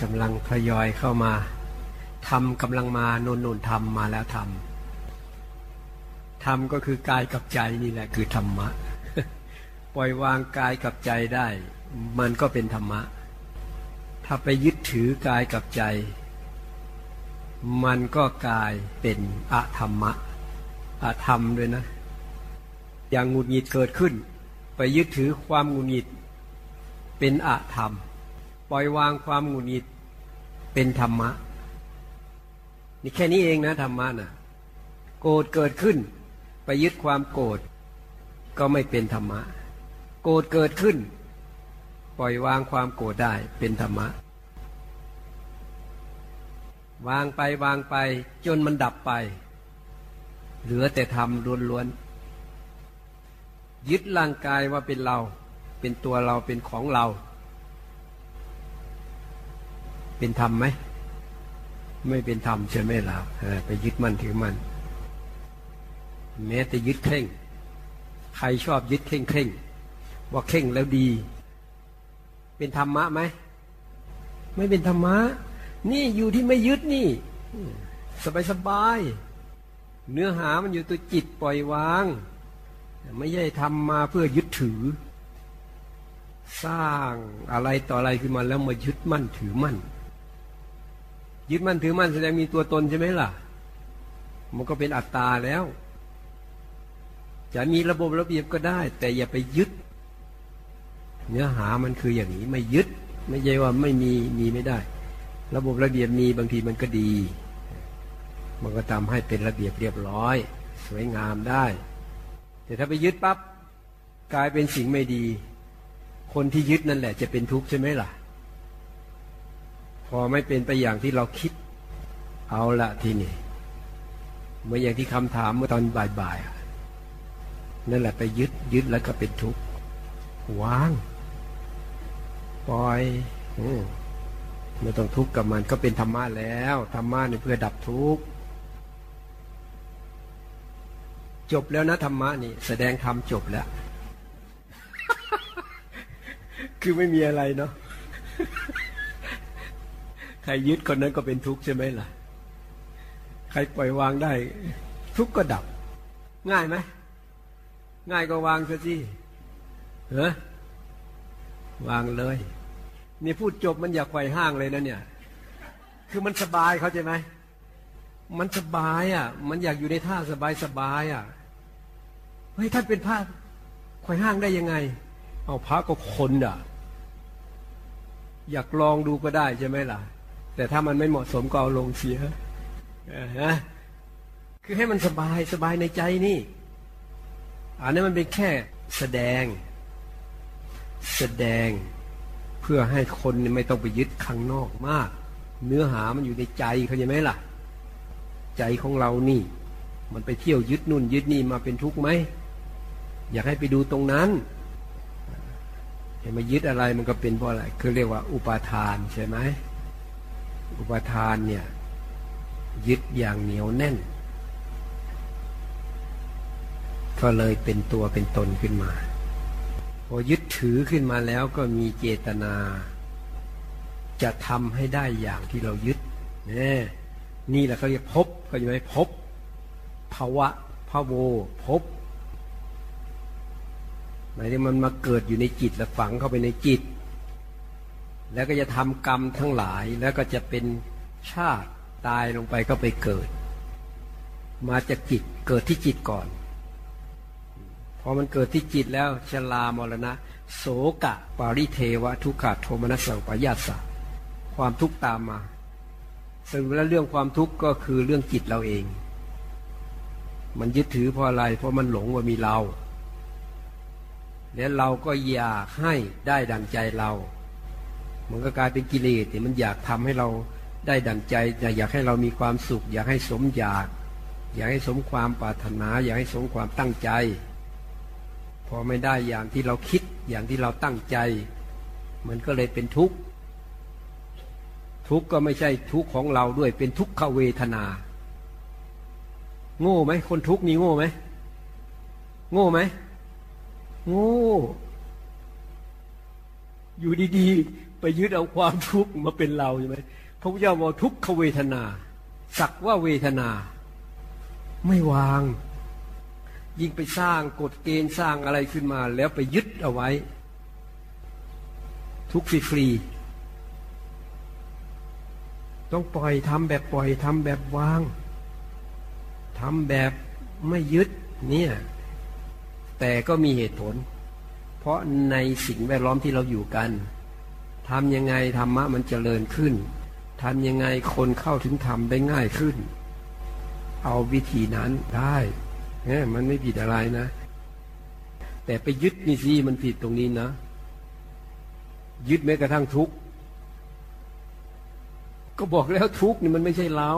กำลังทยอยเข้ามาทำกำลังมาโน่นนทำมาแล้วทำทำก็คือกายกับใจนี่แหละคือธรรมะ ปล่อยวางกายกับใจได้ มันก็เป็นธรรมะ ถ้าไปยึดถือกายกับใจ มันก็กลายเป็นอะธรรมะอะธรรมด้วยนะ อย่างงุดหงิดเกิดขึ้น ไปยึดถือความงุดหงิด เป็นอะธรรม ปล่อยวางความหงุดหงิดเป็นธรรมะ นี่แค่นี้เองนะธรรมะนะ่ะโกรธเกิดขึ้น ไปยึดความโกรธก็ไม่เป็นธรรมะ โกรธเกิดขึ้น ปล่อยวางความโกรธได้เป็นธรรมะ วางไปวางไปจนมันดับไป เหลือแต่ธรรมล้วนๆยึดร่างกายว่าเป็นเรา เป็นตัวเราเป็นของเรา เป็นธรรมไหม ไม่เป็นธรรมใช่ไหมล่ะไปยึดมั่นถือมั่นแม้แต่ยึดเข่ง ใครชอบยึดเข่งเข่งว่าเข่งแล้วดี เป็นธรรมะไหม ไม่เป็นธรรมะ นี่อยู่ที่ไม่ยึดนี่ สบายสบายเนื้อหามันอยู่ตัวจิตปล่อยวาง ไม่ใช่ทำมาเพื่อยึดถือ สร้างอะไรต่ออะไรขึ้นมาแล้วมายึดมั่นถือมั่น ยึดมั่นถือมั่นแสดงมีตัวตนใช่ไหมล่ะ มันก็เป็นอัตตาแล้ว จะมีระบบระเบียบก็ได้ แต่อย่าไปยึด เนื้อหามันคืออย่างนี้ไม่ยึด ไม่ใช่ว่าไม่มีมีไม่ได้ ระบบระเบียบมีบางทีมันก็ดี มันก็ทำให้เป็นระเบียบเรียบร้อย สวยงามได้ แต่ถ้าไปยึดปับ๊บกลายเป็นสิ่งไม่ดี คนที่ยึดนั่นแหละ จะเป็นทุกข์ใช่ไหมล่ะ พอไม่เป็นไปอย่างที่เราคิด เอาละทีนี้เมื่ออย่างที่คำถามเมื่อตอนบ่ายๆนั่นแหละไปยึดยึดแล้วก็เป็นทุกข์วางปล่อยไม่ต้องทุกข์กับมันก็เป็นธรรมะแล้วธรรมะนี่เพื่อดับทุกข์จบแล้วนะธรรมะนี่ แสดงธรรมจบแล้ว คือไม่มีอะไรเนาะ ใครยึดคนนั้นก็เป็นทุกข์ใช่ไหมล่ะ ใครปล่อยวางได้ ทุกข์ก็ดับ ง่ายไหม ง่ายก็วางซะสิเหรอวางเลย นี่พูดจบมันอยากไขว่ห้างเลยนะเนี่ย คือมันสบายเขาใจไหม มันสบายอะ มันอยากอยู่ในท่าสบายสบายอะ เฮ้ยท่านเป็นพระไขว่ห้างได้ยังไง เอาพระก็คนอะ อยากลองดูก็ได้ใช่ไหมล่ะ แต่ถ้ามันไม่เหมาะสมก็เอาลงเสียนะคือให้มันสบายสบายในใจนี่ อันนี้มันเป็นแค่แสดง แสดงเพื่อให้คนไม่ต้องไปยึดข้างนอกมาก เนื้อหามันอยู่ในใจเขาใช่ไหมล่ะ ใจของเรานี่ มันไปเที่ยวยึดนู่นยึดนี่มาเป็นทุกข์ไหมอยากให้ไปดูตรงนั้นเห็นมายึดอะไรมันก็เป็นเพราะอะไรคือเรียกว่าอุปาทานใช่ไหม อุปทานเนี่ย ยึดอย่างเหนียวแน่น ก็เลยเป็นตัวเป็นตนขึ้นมาพอยึดถือขึ้นมาแล้วก็มีเจตนา จะทำให้ได้อย่างที่เรายึดนี่นี่แหละเขาเรียกพบก็อยู่ในพบภาวะภาโวพบหมายถึงมันมาเกิดอยู่ในจิตและฝังเข้าไปในจิต แล้วก็จะทำกรรมทั้งหลายแล้วก็จะเป็นชาติตายลงไปก็ไปเกิด มาจากจิตเกิดที่จิตก่อน พอมันเกิดที่จิตแล้วชลามรณะ โสกะ ปาริเทวะ ทุกขะโทมนัสสังปายาสะความทุกข์ตามมาสรุปแล้วเรื่องความทุกข์ก็คือเรื่องจิตเราเอง มันยึดถือเพราะอะไร เพราะมันหลงว่ามีเรา แล้วเราก็อยากให้ได้ดังใจเรา มันก็กลายเป็นกิเลสที่มันอยากทำให้เราได้ดั่งใจอยากให้เรามีความสุข อยากให้สมอยาก อยากให้สมความปรารถนา อยากให้สมความตั้งใจ พอไม่ได้อย่างที่เราคิดอย่างที่เราตั้งใจ มันก็เลยเป็นทุกข์ทุกข์ก็ไม่ใช่ทุกข์ของเราด้วยเป็นทุกขเวทนา โง่ไหมคนทุกข์มีโง่ไหมโง่ไหมโง่ อยู่ดีๆ ยึดเอาความทุกข์มาเป็นเราใช่ไหมพระพุทธเจ้าบอกทุกขเวทนา สักว่าเวทนา ไม่วาง ยิ่งไปสร้างกฎเกณฑ์สร้างอะไรขึ้นมา แล้วไปยึดเอาไว้ ทุกฟรีๆต้องปล่อยทำแบบปล่อยทำแบบวางทำแบบไม่ยึดเนี่ย แต่ก็มีเหตุผล เพราะในสิ่งแวดล้อมที่เราอยู่กัน ทำยังไงธรรมะมันเจริญขึ้นทำยังไงคนเข้าถึงธรรมได้ง่ายขึ้น เอาวิธีนั้นได้เนี่ยมันไม่ผิดอะไรนะ แต่ไปยึดนี่สิมันผิดตรงนี้นะ ยึดแม้กระทั่งทุกข์ก็บอกแล้วทุกข์นี่มันไม่ใช่เรา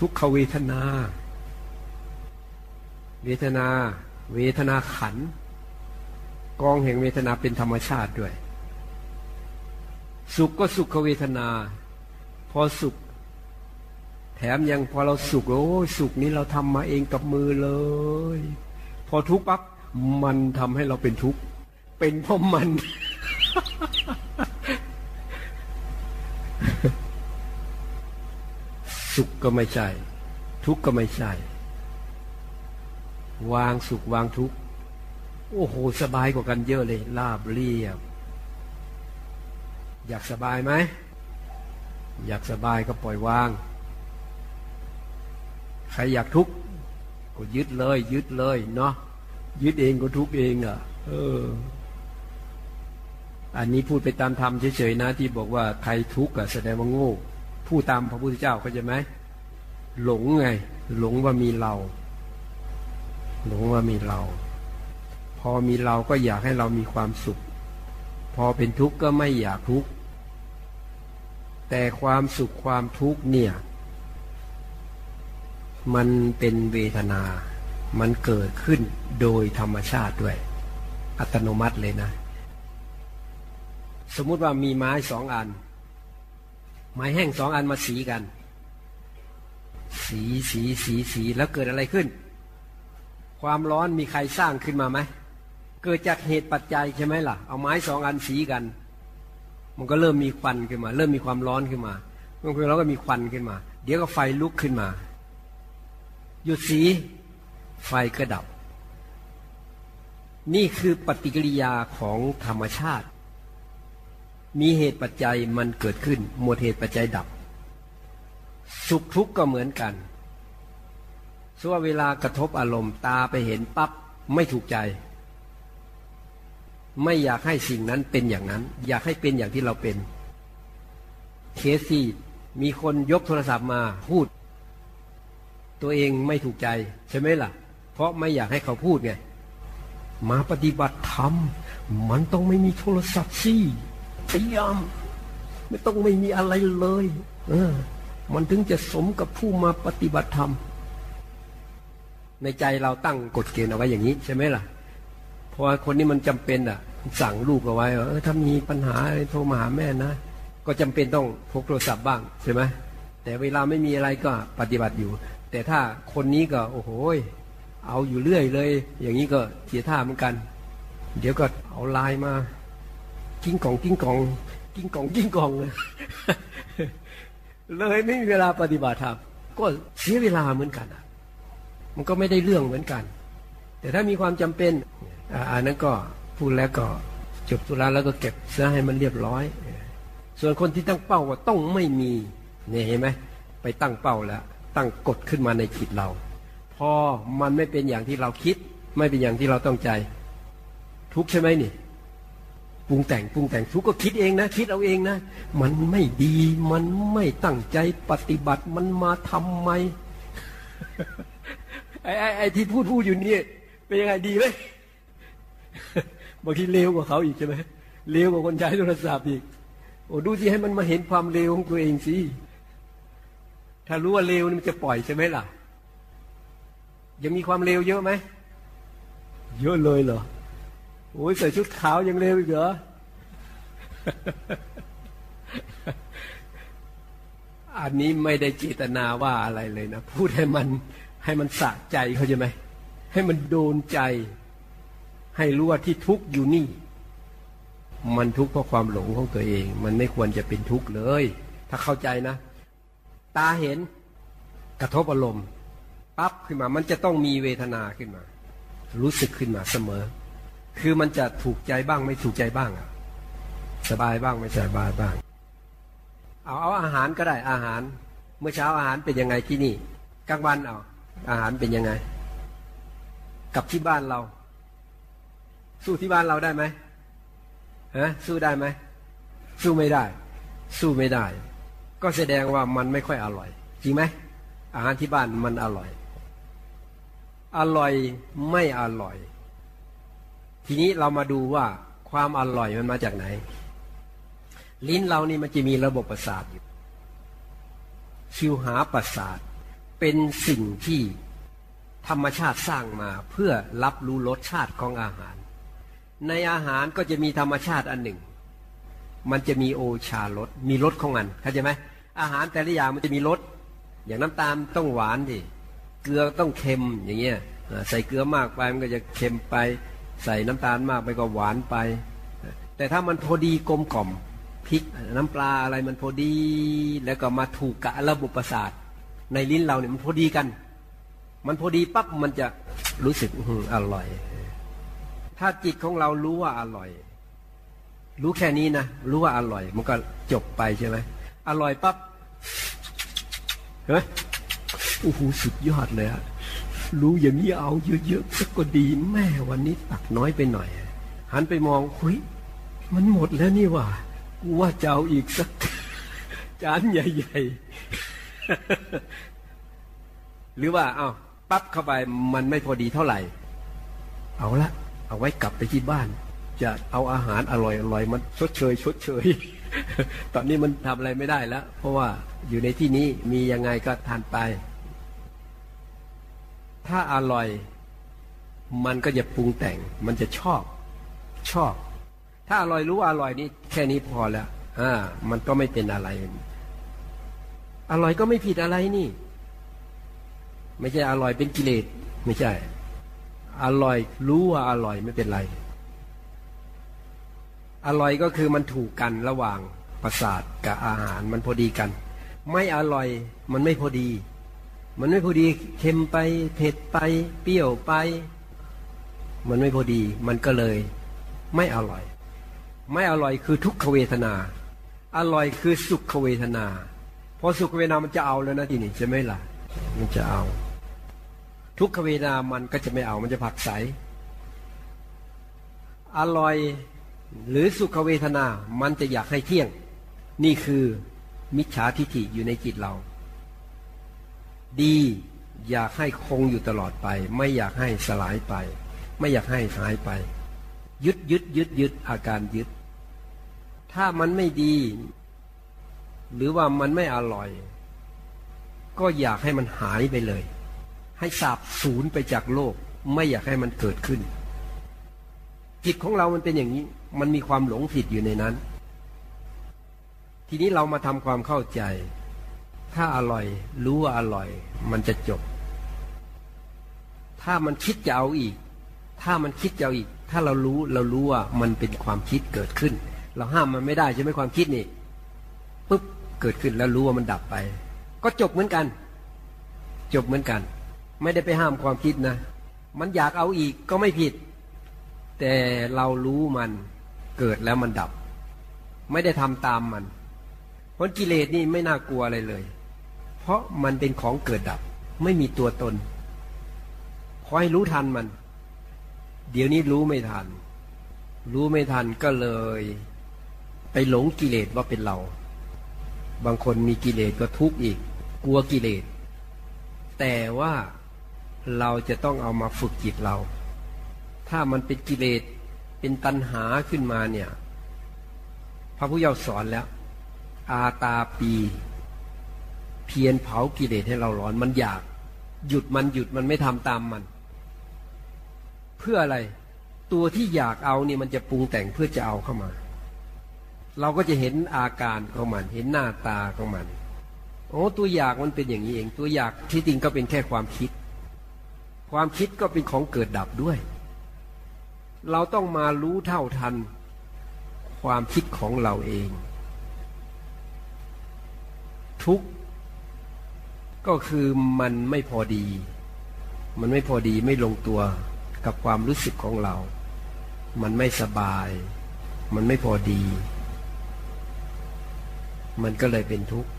ทุกขเวทนา เวทนา เวทนาขันกองแห่งเวทนาเป็นธรรมชาติด้วย สุขก็สุขเวทนา พอสุข แถมยังพอเราสุขโอ้สุขนี้เราทำมาเองกับมือเลย พอทุกข์ปั๊บมันทำให้เราเป็นทุกข์เป็นเพราะมัน สุขก็ไม่ใช่ ทุกข์ก็ไม่ใช่ วางสุขวางทุกข์โอ้โห สบายกว่ากันเยอะเลยลาบเรียบ อยากสบายไหม อยากสบายก็ปล่อยวาง ใครอยากทุกข์ก็ยึดเลย ยึดเลยเนาะยึดเองก็ทุกข์เองอะ่ะ เออ อันนี้พูดไปตามธรรมเฉยๆนะที่บอกว่าใครทุกข์อะแสดงว่าโง่พูดตามพระพุทธเจ้าเข้าใจไหมหลงไง หลงว่ามีเรา หลงว่ามีเรา พอมีเราก็อยากให้เรามีความสุข พอเป็นทุกข์ก็ไม่อยากทุกข์ แต่ความสุขความทุกข์เนี่ย มันเป็นเวทนา มันเกิดขึ้นโดยธรรมชาติด้วย อัตโนมัติเลยนะ สมมุติว่ามีไม้สองอัน ไม้แห้งสองอันมาสีกัน สีสีสีสีแล้วเกิดอะไรขึ้น ความร้อนมีใครสร้างขึ้นมาไหมเกิดจากเหตุปัจจัยใช่ไหมล่ะ เอาไม้สองอันสีกัน มันก็เริ่มมีควันขึ้นมา เริ่มมีความร้อนขึ้นมาบางทีเราก็มีควันขึ้นมา เดี๋ยวก็ไฟลุกขึ้นมา หยุดสีไฟก็ดับ นี่คือปฏิกิริยาของธรรมชาติ มีเหตุปัจจัยมันเกิดขึ้น หมดเหตุปัจจัยดับ สุขทุกข์ก็เหมือนกันส่วนเวลากระทบอารมณ์ตาไปเห็นปั๊บไม่ถูกใจ ไม่อยากให้สิ่งนั้นเป็นอย่างนั้น อยากให้เป็นอย่างที่เราเป็นเคสที่มีคนยกโทรศัพท์มาพูด ตัวเองไม่ถูกใจใช่ไหมล่ะ เพราะไม่อยากให้เขาพูดไงมาปฏิบัติธรรมมันต้องไม่มีโทรศัพท์สิพยายามไม่ต้องไม่มีอะไรเลยเออมันถึงจะสมกับผู้มาปฏิบัติธรรม ในใจเราตั้งกฎเกณฑ์เอาไว้อย่างนี้ใช่ไหมล่ะ ราะว่าคนนี้มันจำเป็นอะ สั่งลูกเอาไว้ว่าถ้ามีปัญหาอะไรโทรมาหาแม่นะ ก็จำเป็นต้องพกโทรศัพท์บ้างใช่ไหมแต่เวลาไม่มีอะไรก็ปฏิบัติอยู่ แต่ถ้าคนนี้ก็ โอ้โหเอาอยู่เรื่อยเลย อย่างนี้ก็เสียท่าเหมือนกัน เดี๋ยวก็เอาไลน์มา กิ้งกองกิ้งกองกิ้งกองกิ้งกองเลยเลยไม่มีเวลาปฏิบัติธรรมก็เสียเวลาเหมือนกันอะมันก็ไม่ได้เรื่องเหมือนกัน แต่ถ้ามีความจำเป็น อันนั้นก็พูดแล้วก็จบตุลาแล้วก็เก็บเสื้อให้มันเรียบร้อย ส่วนคนที่ตั้งเป้าว่าต้องไม่มีเนี่ยเห็นไหมไปตั้งเป้าแล้ว ตั้งกฎขึ้นมาในจิตเรา พอมันไม่เป็นอย่างที่เราคิด ไม่เป็นอย่างที่เราต้องใจ ทุกใช่ไหมนี่ปรุงแต่งปรุงแต่งทุกก็คิดเองนะ คิดเอาเองนะ มันไม่ดีมันไม่ตั้งใจปฏิบัติมันมาทำไมไอ้ไอ้ที่พูดพูดอยู่นี่เป็นยังไงดีไหม บางทีเลวกว่าเขาอีกใช่ไหมเลวกว่าคนใช้โทรศัพท์อีก โอ้ดูสิให้มันมาเห็นความเลวของตัวเองสิถ้ารู้ว่าเลวมันจะปล่อยใช่ไหมล่ะ ยังมีความเลวเยอะไหมเยอะเลยเหรอโอ้ยใส่ชุดขาวยังเลวอีกเหรออันนี้ไม่ได้เจตนาว่าอะไรเลยนะ พูดให้มันให้มันสะใจเขาใช่ไหมให้มันโดนใจ ให้รู้ว่าที่ทุกข์อยู่นี่ มันทุกข์เพราะความหลงของตัวเอง มันไม่ควรจะเป็นทุกข์เลย ถ้าเข้าใจนะ ตาเห็นกระทบอารมณ์ปั๊บขึ้นมา มันจะต้องมีเวทนาขึ้นมา รู้สึกขึ้นมาเสมอ คือมันจะถูกใจบ้างไม่ถูกใจบ้างสบายบ้างไม่สบายบ้าง เอาเอาอาหารก็ได้อาหาร เมื่อเช้าอาหารเป็นยังไงที่นี่กลางวันเอาอาหารเป็นยังไง กับที่บ้านเรา สู้ที่บ้านเราได้ไหมฮะสู้ได้ไหมสู้ไม่ได้ สู้ไม่ได้ ก็แสดงว่ามันไม่ค่อยอร่อย จริงไหมอาหารที่บ้านมันอร่อย อร่อยไม่อร่อย ทีนี้เรามาดูว่าความอร่อยมันมาจากไหน ลิ้นเรานี่มันจะมีระบบประสาทอยู่ชิวหาประสาทเป็นสิ่งที่ธรรมชาติสร้างมาเพื่อรับรู้รสชาติของอาหาร ในอาหารก็จะมีธรรมชาติอันหนึ่ง มันจะมีโอชารสมีรสของมันเข้าใจไหมอาหารแต่ละอย่างมันจะมีรสอย่างน้ำตาลต้องหวานดิเกลือต้องเค็มอย่างเงี้ยใส่เกลือมากไปมันก็จะเค็มไป ใส่น้ำตาลมากไปก็หวานไป แต่ถ้ามันพอดีกลมกล่อมพริกน้ำปลาอะไรมันพอดีแล้วก็มาถูกกะระบบประสาท ในลิ้นเราเนี่ยมันพอดีกัน มันพอดีปั๊บมันจะรู้สึกอร่อย ถ้าจิตของเรารู้ว่าอร่อย รู้แค่นี้นะ รู้ว่าอร่อย มันก็จบไปใช่ไหมอร่อยปั๊บเฮ้ยโอ้โหสุดยอดเลยอะรู้อย่างนี้เอาเยอะๆสักก็ดีแม่วันนี้ตักน้อยไปหน่อย หันไปมองคุยมันหมดแล้วนี่ว่ากูว่าจะเอาอีกสัก จานใหญ่ๆ หรือว่าเอาปั๊บเข้าไปมันไม่พอดีเท่าไหร่ เอาละ เอาไว้กลับไปที่บ้าน จะเอาอาหารอร่อยๆมันชดเชยชดเชย ตอนนี้มันทำอะไรไม่ได้แล้ว เพราะว่าอยู่ในที่นี้มียังไงก็ทานไป ถ้าอร่อย มันก็จะปรุงแต่ง มันจะชอบ ชอบ ถ้าอร่อยรู้ว่าอร่อยนี่แค่นี้พอแล้วอ่ามันก็ไม่เป็นอะไร อร่อยก็ไม่ผิดอะไรนี่ ไม่ใช่อร่อยเป็นกิเลสไม่ใช่ อร่อยรู้ว่าอร่อยไม่เป็นไร อร่อยก็คือมันถูกกันระหว่างประสาทกับอาหารมันพอดีกัน ไม่อร่อยมันไม่พอดี มันไม่พอดีเค็มไปเผ็ดไป เปรี้ยวไป มันไม่พอดี มันก็เลย ไม่อร่อย ไม่อร่อยคือทุกขเวทนา อร่อยคือสุขเวทนาพอสุขเวทนามันจะเอาแล้วนะทีนี้ใช่ไหมล่ะ มันจะเอา ทุกขเวทนามันก็จะไม่เอามันจะผักใส อร่อยหรือสุขเวทนา มันจะอยากให้เที่ยง นี่คือมิจฉาทิฏฐิอยู่ในจิตเรา ดีอยากให้คงอยู่ตลอดไป ไม่อยากให้สลายไป ไม่อยากให้หายไป ยึดยึดยึดยึดอาการยึด ถ้ามันไม่ดี หรือว่ามันไม่อร่อย ก็อยากให้มันหายไปเลย ให้สาบสูญไปจากโลก ไม่อยากให้มันเกิดขึ้น จิตของเรามันเป็นอย่างนี้ มันมีความหลงผิดอยู่ในนั้น ทีนี้เรามาทำความเข้าใจ ถ้าอร่อย รู้ว่าอร่อย มันจะจบ ถ้ามันคิดจะเอาอีก ถ้ามันคิดจะเอาอีก ถ้าเรารู้เรารู้ว่ามันเป็นความคิดเกิดขึ้น เราห้ามมันไม่ได้ใช่ไหมความคิดนี่ปุ๊บเกิดขึ้นแล้วรู้ว่ามันดับไป ก็จบเหมือนกัน จบเหมือนกัน ไม่ได้ไปห้ามความคิดนะ มันอยากเอาอีกก็ไม่ผิด แต่เรารู้มันเกิดแล้วมันดับ ไม่ได้ทำตามมันเพราะกิเลสนี่ไม่น่ากลัวอะไรเลย เพราะมันเป็นของเกิดดับ ไม่มีตัวตนขอให้รู้ทันมัน เดี๋ยวนี้รู้ไม่ทัน รู้ไม่ทันก็เลย ไปหลงกิเลสว่าเป็นเรา บางคนมีกิเลสก็ทุกข์อีก กลัวกิเลส แต่ว่า เราจะต้องเอามาฝึกจิตเรา ถ้ามันเป็นกิเลสเป็นตัณหาขึ้นมาเนี่ย พระพุทธเจ้าสอนแล้ว อาตาปี เพียนเผากิเลสให้เราร้อนมันอยาก หยุดมันหยุดมันไม่ทำตามมัน เพื่ออะไร ตัวที่อยากเอานี่มันจะปรุงแต่งเพื่อจะเอาเข้ามา เราก็จะเห็นอาการของมัน เห็นหน้าตาของมันโอ้ตัวอยากมันเป็นอย่างนี้เอง ตัวอยากที่จริงก็เป็นแค่ความคิด ความคิดก็เป็นของเกิดดับด้วย เราต้องมารู้เท่าทัน ความคิดของเราเอง ทุกก็คือมันไม่พอดี มันไม่พอดีไม่ลงตัวกับความรู้สึกของเรา มันไม่สบาย มันไม่พอดี มันก็เลยเป็นทุกข์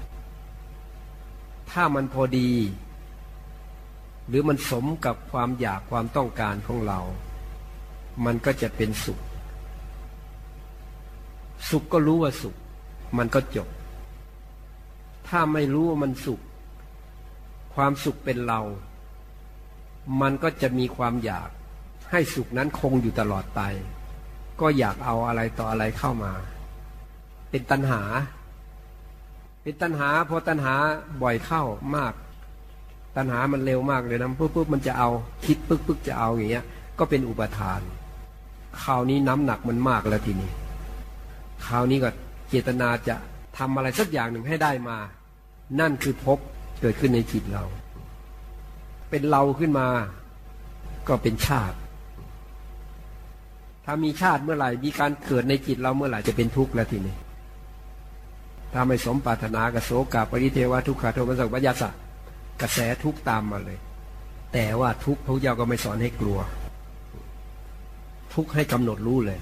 ถ้ามันพอดี หรือมันสมกับความอยากความต้องการของเรา มันก็จะเป็นสุข สุขก็รู้ว่าสุข มันก็จบ ถ้าไม่รู้ว่ามันสุข ความสุขเป็นเรา มันก็จะมีความอยาก ให้สุขนั้นคงอยู่ตลอดไป ก็อยากเอาอะไรต่ออะไรเข้ามา เป็นตัณหา เป็นตัณหาพอตัณหาบ่อยเข้ามาก ตัณหามันเร็วมากเลยนะปุ๊บปุ๊บมันจะเอาคิดปึ๊กปึ๊กจะเอาอย่างเงี้ย ก็เป็นอุปทานคราวนี้น้ำหนักมันมากแล้วทีนี้คราวนี้ก็เจตนาจะทำอะไรสักอย่างหนึ่งให้ได้มา นั่นคือพบเกิดขึ้นในจิตเรา เป็นเราขึ้นมา ก็เป็นชาติ ถ้ามีชาติเมื่อไหร่ มีการเกิดในจิตเราเมื่อไหร่จะเป็นทุกข์แล้วทีนี้ถ้าไม่สมปรารถนากระโสกาปริเทวทุกขาโทมสักวัญสะ กระแสทุกตามมาเลย แต่ว่าทุกพระเจ้าก็ไม่สอนให้กลัว ทุกให้กำหนดรู้เลย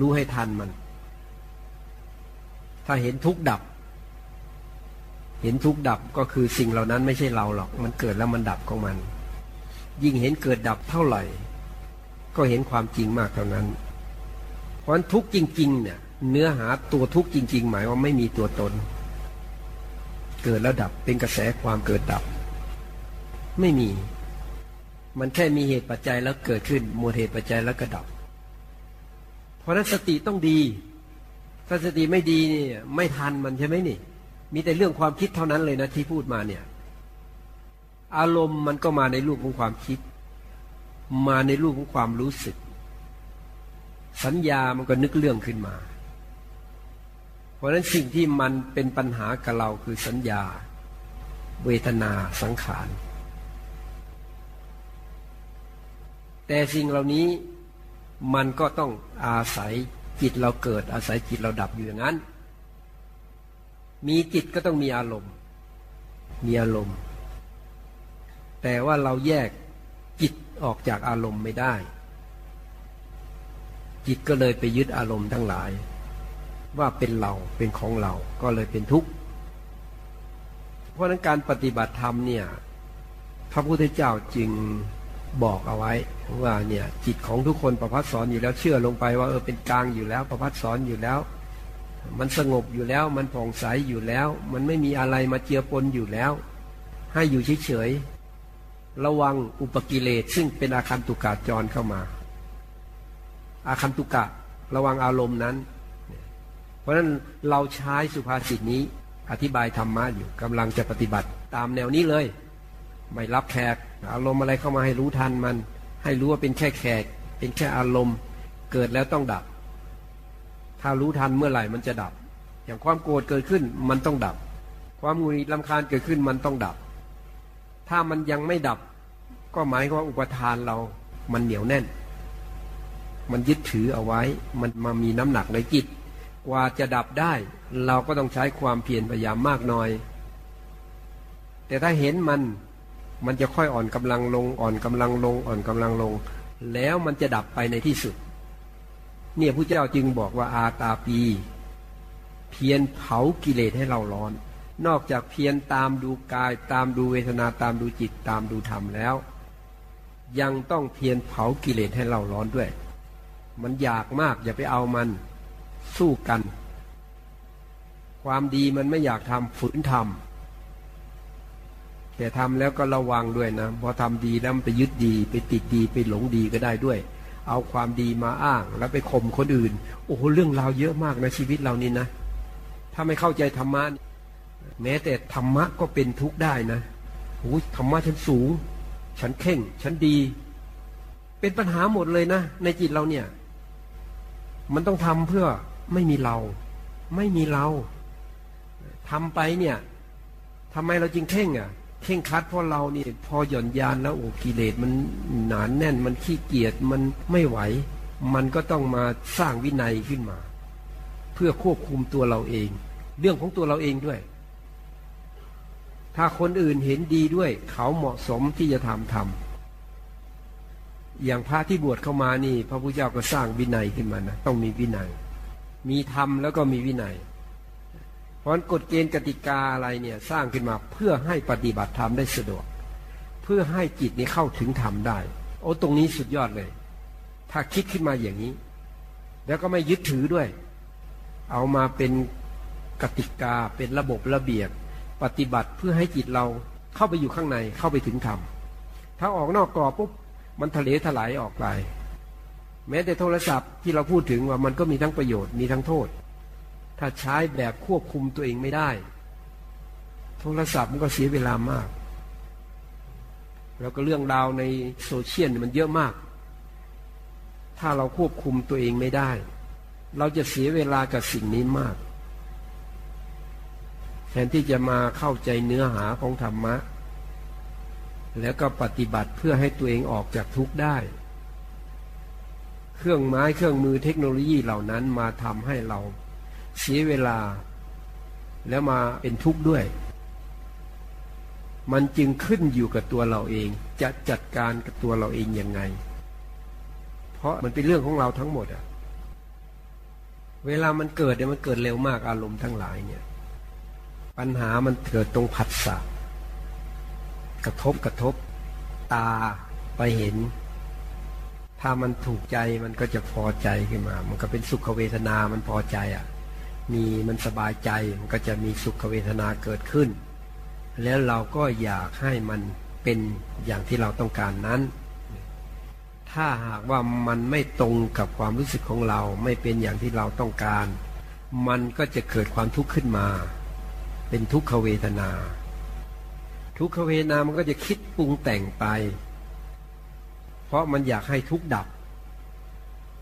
รู้ให้ทันมัน ถ้าเห็นทุกดับ เห็นทุกดับก็คือสิ่งเหล่านั้นไม่ใช่เราหรอก มันเกิดแล้วมันดับของมัน ยิ่งเห็นเกิดดับเท่าไหร่ ก็เห็นความจริงมากเท่านั้น เพราะฉะนั้นทุกจริง ๆ เนี่ย เนื้อหาตัวทุกจริง ๆ หมายว่าไม่มีตัวตนเกิดแล้วดับเป็นกระแสความเกิดดับ ไม่มี มันแค่มีเหตุปัจจัยแล้วเกิดขึ้นมูลเหตุปัจจัยแล้วก็ดับ เพราะนั้นสติต้องดี ถ้าสติไม่ดีเนี่ย ไม่ทันมันใช่ไหมนี่ มีแต่เรื่องความคิดเท่านั้นเลยนะที่พูดมาเนี่ย อารมณ์มันก็มาในรูปของความคิด มาในรูปของความรู้สึก สัญญามันก็นึกเรื่องขึ้นมา เพราะนั้นสิ่งที่มันเป็นปัญหากับเราคือสัญญา เวทนาสังขาร แต่สิ่งเหล่านี้มันก็ต้องอาศัยจิตเราเกิด อาศัยจิตเราดับอยู่อย่างนั้น มีจิตก็ต้องมีอารมณ์ มีอารมณ์ แต่ว่าเราแยกจิตออกจากอารมณ์ไม่ได้ จิตก็เลยไปยึดอารมณ์ทั้งหลาย ว่าเป็นเราเป็นของเราก็เลยเป็นทุกข์ เพราะนั้นการปฏิบัติธรรมเนี่ย พระพุทธเจ้าจึง บอกเอาไว้ว่าเนี่ยจิตของทุกคนประพัดสอนอยู่แล้วเชื่อลงไปว่าเออเป็นกลางอยู่แล้ว ประพัดสอนอยู่แล้ว มันสงบอยู่แล้ว มันผ่องใสอยู่แล้ว มันไม่มีอะไรมาเจือปนอยู่แล้ว ให้อยู่เฉยๆระวังอุปกิเลสซึ่งเป็นอาคันตุกะจรเข้ามา อาคันตุกะระวังอารมณ์นั้น เพราะฉะนั้นเราใช้สุภาษิตนี้อธิบายธรรมะอยู่กำลังจะปฏิบัติตามแนวนี้เลย ไม่รับแขก อารมณ์อะไรเข้ามาให้รู้ทันมัน ให้รู้ว่าเป็นแค่แขก เป็นแค่อารมณ์เกิดแล้วต้องดับ ถ้ารู้ทันเมื่อไหร่มันจะดับ อย่างความโกรธเกิดขึ้นมันต้องดับ ความงุนงิดลำคาญเกิดขึ้นมันต้องดับ ถ้ามันยังไม่ดับ ก็หมายว่าอุปทานเรามันเหนียวแน่น มันยึดถือเอาไว้ มันมามีน้ำหนักในจิต กว่าจะดับได้ เราก็ต้องใช้ความเพียรพยายามมากน้อย แต่ถ้าเห็นมัน มันจะค่อยอ่อนกำลังลง อ่อนกำลังลง อ่อนกำลังลง แล้วมันจะดับไปในที่สุด เนี่ยพระเจ้าจึงบอกว่าอาตาปี เพียนเผากิเลสให้เราร้อน นอกจากเพียนตามดูกาย ตามดูเวทนาตามดูจิตตามดูธรรมแล้ว ยังต้องเพียนเผากิเลสให้เราร้อนด้วย มันอยากมากอย่าไปเอามันสู้กัน ความดีมันไม่อยากทำฝืนทำ แต่ทำแล้วก็ระวังด้วยนะพอทำดีแล้วมันไปยึดดี ไปติดดีไปหลงดีก็ได้ด้วย เอาความดีมาอ้างแล้วไปข่มคนอื่น โอ้โหเรื่องราวเยอะมากในชีวิตเรานี่นะ ถ้าไม่เข้าใจธรรมะแม้แต่ธรรมะก็เป็นทุกข์ได้นะโอ้ธรรมะฉันสูง ฉันเข่ง ฉันดี เป็นปัญหาหมดเลยนะ ในจิตเราเนี่ย มันต้องทำเพื่อไม่มีเรา ไม่มีเราทำไปเนี่ยทำไมเราจึงเข่งอะ เข่งคัดเพราะเรานี่พอหย่อนยานแล้วโอ้กิเลสมันหนานแน่นมันขี้เกียจมันไม่ไหว มันก็ต้องมาสร้างวินัยขึ้นมา เพื่อควบคุมตัวเราเอง เรื่องของตัวเราเองด้วย ถ้าคนอื่นเห็นดีด้วย เขาเหมาะสมที่จะทำทำอย่างพระที่บวชเข้ามานี่ พระพุทธเจ้าก็สร้างวินัยขึ้นมานะต้องมีวินัย มีธรรมแล้วก็มีวินัย ราะกฎเกณฑ์กติกาอะไรเนี่ยสร้างขึ้นมาเพื่อให้ปฏิบัติธรรมได้สะดวก เพื่อให้จิตนี้เข้าถึงธรรมได้ โอ้ตรงนี้สุดยอดเลย ถ้าคิดขึ้นมาอย่างนี้ แล้วก็ไม่ยึดถือด้วย เอามาเป็นกติกาเป็นระบบระเบียบ ปฏิบัติเพื่อให้จิตเราเข้าไปอยู่ข้างในเข้าไปถึงธรรมถ้าออกนอกกรอบปุ๊บมันทะเลถลายออกไป แม้แต่โทรศัพท์ที่เราพูดถึงว่ามันก็มีทั้งประโยชน์มีทั้งโทษ ถ้าใช้แบบควบคุมตัวเองไม่ได้ โทรศัพท์มันก็เสียเวลามาก แล้วก็เรื่องราวในโซเชียลมันเยอะมาก ถ้าเราควบคุมตัวเองไม่ได้ เราจะเสียเวลากับสิ่งนี้มาก แทนที่จะมาเข้าใจเนื้อหาของธรรมะ แล้วก็ปฏิบัติเพื่อให้ตัวเองออกจากทุกข์ได้เครื่องไม้เครื่องมือเทคโนโลยีเหล่านั้นมาทำให้เรา เสียเวลา แล้วมาเป็นทุกข์ด้วย มันจึงขึ้นอยู่กับตัวเราเอง จะจัดการกับตัวเราเองยังไง เพราะมันเป็นเรื่องของเราทั้งหมดอะเวลามันเกิดเนี่ยมันเกิดเร็วมากอารมณ์ทั้งหลายเนี่ย ปัญหามันเกิดตรงผัสสะกระทบกระทบตาไปเห็น ถ้ามันถูกใจมันก็จะพอใจขึ้นมา มันก็เป็นสุขเวทนา มันพอใจอะ มีมันสบายใจมันก็จะมีสุขเวทนาเกิดขึ้น แล้วเราก็อยากให้มันเป็นอย่างที่เราต้องการนั้น ถ้าหากว่ามันไม่ตรงกับความรู้สึกของเราไม่เป็นอย่างที่เราต้องการ มันก็จะเกิดความทุกข์ขึ้นมา เป็นทุกขเวทนา ทุกขเวทนามันก็จะคิดปรุงแต่งไป เพราะมันอยากให้ทุกข์ดับ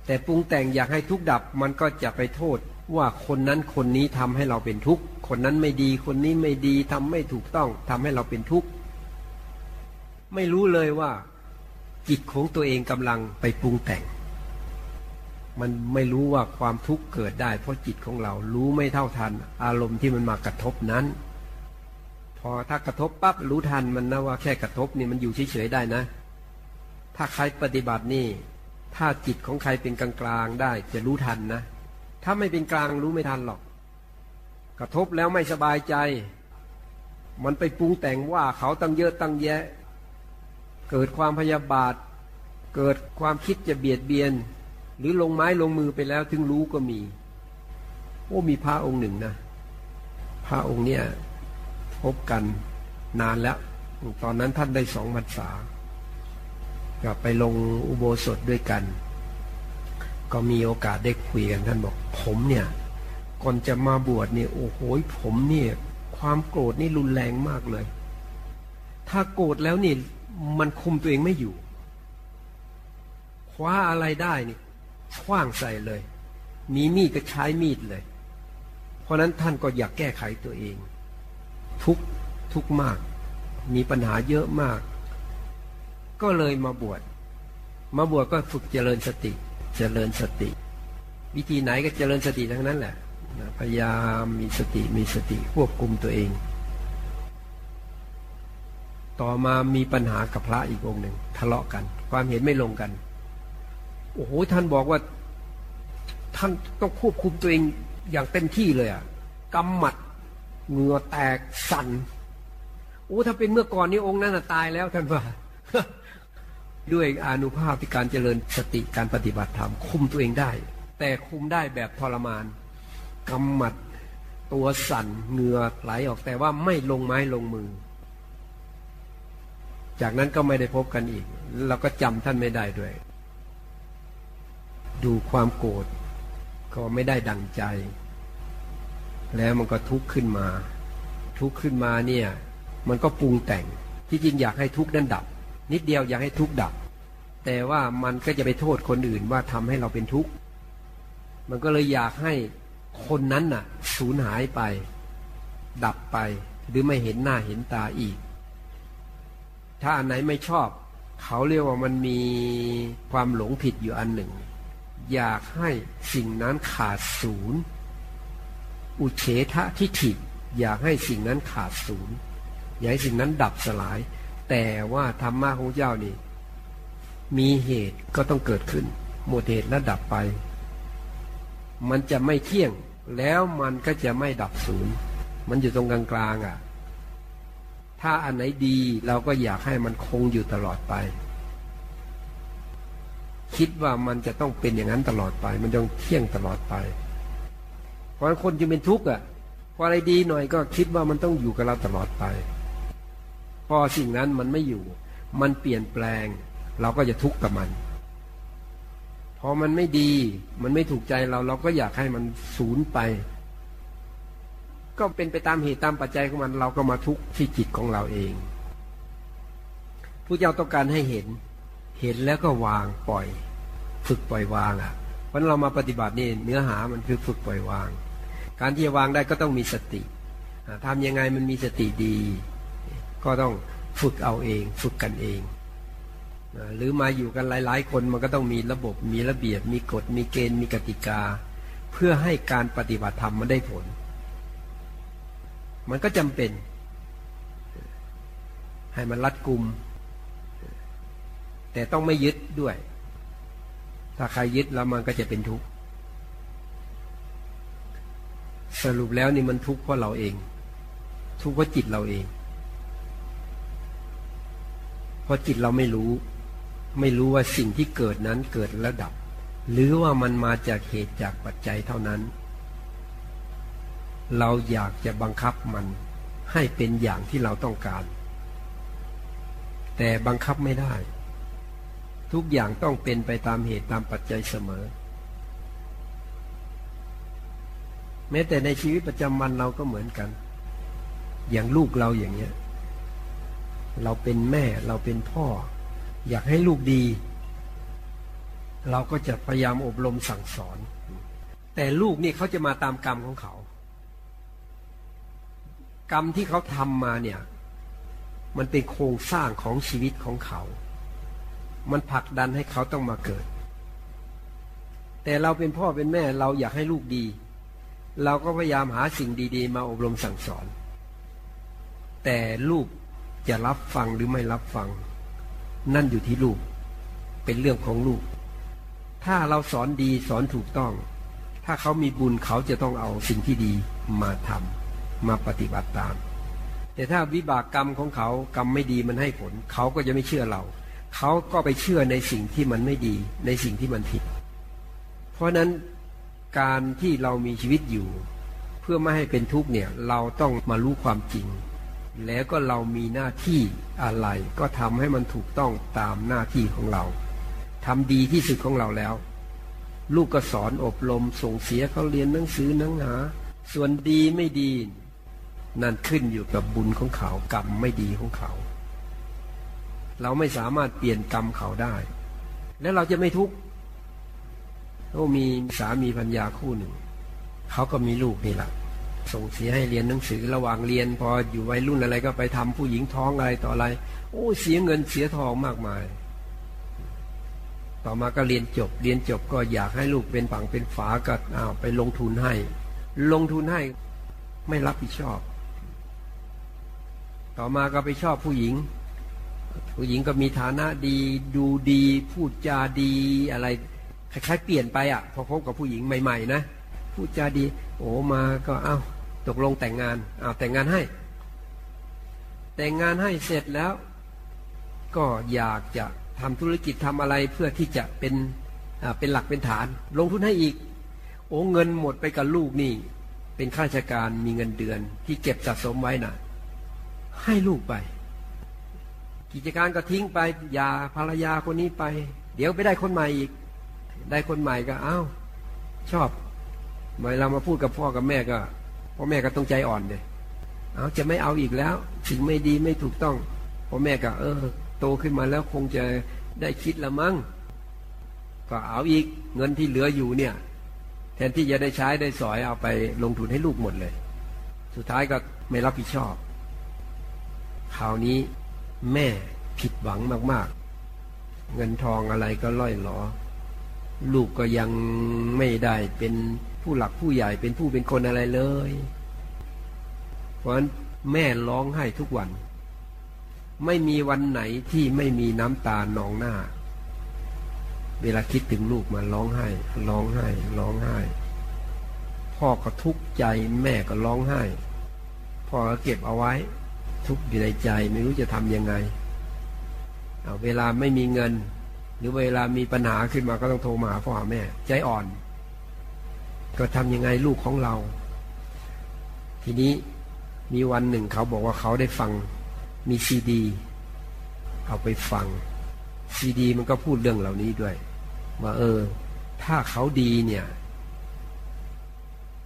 แต่ปรุงแต่งอยากให้ทุกข์ดับมันก็จะไปโทษ ว่าคนนั้นคนนี้ทำให้เราเป็นทุกข์ คนนั้นไม่ดี คนนี้ไม่ดีทำไม่ถูกต้องทำให้เราเป็นทุกข์ ไม่รู้เลยว่า จิตของตัวเองกำลังไปปรุงแต่ง มันไม่รู้ว่าความทุกข์เกิดได้ เพราะจิตของเรารู้ไม่เท่าทัน อารมณ์ที่มันมากระทบนั้น พอถ้ากระทบปั๊บรู้ทันมันนะว่าแค่กระทบนี่มันอยู่เฉยๆได้นะ ถ้าใครปฏิบัตินี่ ถ้าจิตของใครเป็นกลางๆได้จะรู้ทันนะ ถ้าไม่เป็นกลางรู้ไม่ทันหรอก กระทบแล้วไม่สบายใจ มันไปปรุงแต่งว่าเขาตั้งเยอะตั้งแยะ เกิดความพยาบาท เกิดความคิดจะเบียดเบียน หรือลงไม้ลงมือไปแล้วถึงรู้ก็มี โอ้มีพระองค์หนึ่งนะพระองค์เนี่ยพบกันนานแล้ว ตอนนั้นท่านได้สองพรรษาก็ไปลงอุโบสถด้วยกัน ก็มีโอกาสได้คุยกันท่านบอก ผมเนี่ย ก่อนจะมาบวชเนี่ยโอ้โหผมเนี่ย ความโกรธนี่รุนแรงมากเลย ถ้าโกรธแล้วนี่มันคุมตัวเองไม่อยู่คว้าอะไรได้นี่คว้างใส่เลย มีมีดก็ใช้มีดเลย เพราะนั้นท่านก็อยากแก้ไขตัวเอง ทุกทุกมาก มีปัญหาเยอะมาก ก็เลยมาบวชมาบวชก็ฝึกเจริญสติ เจริญสติ วิธีไหนก็เจริญสติทั้งนั้นแหละพยายามมีสติมีสติควบคุมตัวเอง ต่อมามีปัญหากับพระอีกองหนึ่งทะเลาะกัน ความเห็นไม่ลงกัน โอ้โหท่านบอกว่า ท่านต้องควบคุมตัวเองอย่างเต็มที่เลยอะกำหมัดเหงื่อแตกสั่นโอ้ถ้าเป็นเมื่อก่อนนี้องค์นั้นตายแล้วท่านว่า ด้วยอนุภาพที่การเจริญสติการปฏิบัติธรรมคุมตัวเองได้ แต่คุมได้แบบทรมานกำหมัดตัวสั่นเหงื่อไหลออกแต่ว่าไม่ลงไม้ลงมือ จากนั้นก็ไม่ได้พบกันอีก เราก็จำท่านไม่ได้ด้วย ดูความโกรธก็ไม่ได้ดังใจ แล้วมันก็ทุกข์ขึ้นมา ทุกข์ขึ้นมาเนี่ย มันก็ปรุงแต่งที่จริงอยากให้ทุกข์นั้นดับ นิดเดียวอยากให้ทุกข์ดับ แต่ว่ามันก็จะไปโทษคนอื่นว่าทำให้เราเป็นทุกข์ มันก็เลยอยากให้คนนั้นน่ะ สูญหายไป ดับไป หรือไม่เห็นหน้าเห็นตาอีก ถ้าอันไหนไม่ชอบ เขาเรียกว่ามันมีความหลงผิดอยู่อันหนึ่ง อยากให้สิ่งนั้นขาดศูนย์อุเฉทะทิฏฐิอยากให้สิ่งนั้นขาดศูนย์อยากให้สิ่งนั้นดับสลาย แต่ว่าธรรมะของเจ้านี่ มีเหตุก็ต้องเกิดขึ้น หมดเหตุแล้วดับไป มันจะไม่เที่ยง แล้วมันก็จะไม่ดับศูนย์มันอยู่ตรงกลางๆอะ ถ้าอันไหนดีเราก็อยากให้มันคงอยู่ตลอดไป คิดว่ามันจะต้องเป็นอย่างนั้นตลอดไป มันต้องเที่ยงตลอดไป เพราะคนจึงเป็นทุกข์อะพออะไรดีหน่อยก็คิดว่ามันต้องอยู่กับเราตลอดไป อสิ่งนั้นมันไม่อยู่ มันเปลี่ยนแปลง เราก็จะทุกข์กับมัน พอมันไม่ดี มันไม่ถูกใจเราเราก็อยากให้มันสูญไป ก็เป็นไปตามเหตุตามปัจจัยของมัน เราก็มาทุกข์ที่จิตของเราเองผู้เจ้าต้องการให้เห็น เห็นแล้วก็วางปล่อย ฝึกปล่อยวางอะเพราะเรามาปฏิบัตินี่เนื้อหามันคือฝึกปล่อยวาง การที่จะวางได้ก็ต้องมีสติทำยังไงมันมีสติดี ก็ต้องฝึกเอาเอง ฝึกกันเองหรือมาอยู่กันหลาย ๆ คนมันก็ต้องมีระบบมีระเบียบ มีกฎมีเกณฑ์มีกติกา เพื่อให้การปฏิบัติธรรมมันได้ผล มันก็จำเป็น ให้มันรัดกุม แต่ต้องไม่ยึดด้วย ถ้าใครยึดแล้วมันก็จะเป็นทุกข์สรุปแล้วนี่มันทุกข์เพราะเราเอง ทุกข์เพราะจิตเราเอง เพราะจิตเราไม่รู้ ไม่รู้ว่าสิ่งที่เกิดนั้นเกิดแล้วดับ หรือว่ามันมาจากเหตุจากปัจจัยเท่านั้น เราอยากจะบังคับมันให้เป็นอย่างที่เราต้องการ แต่บังคับไม่ได้ ทุกอย่างต้องเป็นไปตามเหตุตามปัจจัยเสมอ แม้แต่ในชีวิตประจำวันเราก็เหมือนกัน อย่างลูกเราอย่างเนี้ย เราเป็นแม่เราเป็นพ่อ อยากให้ลูกดี เราก็จะพยายามอบรมสั่งสอน แต่ลูกนี่เขาจะมาตามกรรมของเขา กรรมที่เขาทำมาเนี่ย มันเป็นโครงสร้างของชีวิตของเขา มันผลักดันให้เขาต้องมาเกิด แต่เราเป็นพ่อเป็นแม่เราอยากให้ลูกดี เราก็พยายามหาสิ่งดี ๆ มาอบรมสั่งสอน แต่ลูก จะรับฟังหรือไม่รับฟัง นั่นอยู่ที่ลูก เป็นเรื่องของลูก ถ้าเราสอนดีสอนถูกต้อง ถ้าเขามีบุญเขาจะต้องเอาสิ่งที่ดีมาทำมาปฏิบัติตาม แต่ถ้าวิบากกรรมของเขากรรมไม่ดีมันให้ผล เขาก็จะไม่เชื่อเรา เขาก็ไปเชื่อในสิ่งที่มันไม่ดี ในสิ่งที่มันผิด เพราะนั้นการที่เรามีชีวิตอยู่ เพื่อไม่ให้เป็นทุกข์เนี่ยเราต้องมารู้ความจริง แล้วก็เรามีหน้าที่อะไร ก็ทำให้มันถูกต้องตามหน้าที่ของเราทำดีที่สุดของเราแล้ว ลูกก็สอนอบรมส่งเสียเขาเรียนหนังสือหนังหา ส่วนดีไม่ดี นั่นขึ้นอยู่กับบุญของเขากรรมไม่ดีของเขา เราไม่สามารถเปลี่ยนกรรมเขาได้ และเราจะไม่ทุกข์เขามีสามีพัญญาคู่หนึ่ง เขาก็มีลูกนี่แหละ ส่งเสียให้เรียนหนังสือระหว่างเรียน พออยู่วัยรุ่นอะไรก็ไปทำผู้หญิงท้องอะไรต่ออะไร โอ้เสียเงินเสียทองมากมาย ต่อมาก็เรียนจบ เรียนจบก็อยากให้ลูกเป็นฝังเป็นฝาก็เอาไปลงทุนให้ ลงทุนให้ไม่รับผิดชอบ ต่อมาก็ไปชอบผู้หญิง ผู้หญิงก็มีฐานะดีดูดีพูดจาดีอะไรคล้ายๆเปลี่ยนไปอะพอพบกับผู้หญิงใหม่ ๆ นะพูดจาดี โอ้มาก็เอา้า ตกลงแต่งงานเอาแต่งงานให้ แต่งงานให้เสร็จแล้ว ก็อยากจะทำธุรกิจทำอะไรเพื่อที่จะเป็นเป็นหลักเป็นฐาน ลงทุนให้อีก โอ้เงินหมดไปกับลูกนี่ เป็นข้าราชการมีเงินเดือน ที่เก็บสะสมไว้นะ่ะ ให้ลูกไป กิจการก็ทิ้งไปยาภรรยาคนนี้ไป เดี๋ยวไปได้คนใหม่อีก ได้คนใหม่ก็อ้าวชอบเมื่อเรามาพูดกับพ่อกับแม่ก็ พ่อแม่ก็ต้องใจอ่อนเลยเอาจะไม่เอาอีกแล้วสิ่งไม่ดีไม่ถูกต้องพ่อแม่ก็ เออ โตขึ้นมาแล้วคงจะได้คิดละมั้งก็เอาอีกเงินที่เหลืออยู่เนี่ย แทนที่จะได้ใช้ได้สอยเอาไปลงทุนให้ลูกหมดเลย สุดท้ายก็ไม่รับผิดชอบคราวนี้แม่ผิดหวังมากๆ เงินทองอะไรก็ล่อยหลอ ลูกก็ยังไม่ได้เป็น ผู้หลักผู้ใหญ่เป็นผู้เป็นคนอะไรเลย เพราะฉะนั้นแม่ร้องไห้ทุกวัน ไม่มีวันไหนที่ไม่มีน้ำตาหนองหน้า เวลาคิดถึงลูกมาร้องไห้ ร้องไห้ ร้องไห้ พ่อก็ทุกข์ใจแม่ก็ร้องไห้ พ่อก็เก็บเอาไว้ ทุกข์อยู่ในใจไม่รู้จะทำยังไงเเวลาไม่มีเงิน หรือเวลามีปัญหาขึ้นมาก็ต้องโทรมาหาพ่อหาแม่ ใจอ่อน ก็ทำยังไงลูกของเรา ทีนี้มีวันหนึ่งเขาบอกว่าเขาได้ฟังมีซีดี เอาไปฟังซีดี มันก็พูดเรื่องเหล่านี้ด้วยว่าเออ ถ้าเขาดีเนี่ย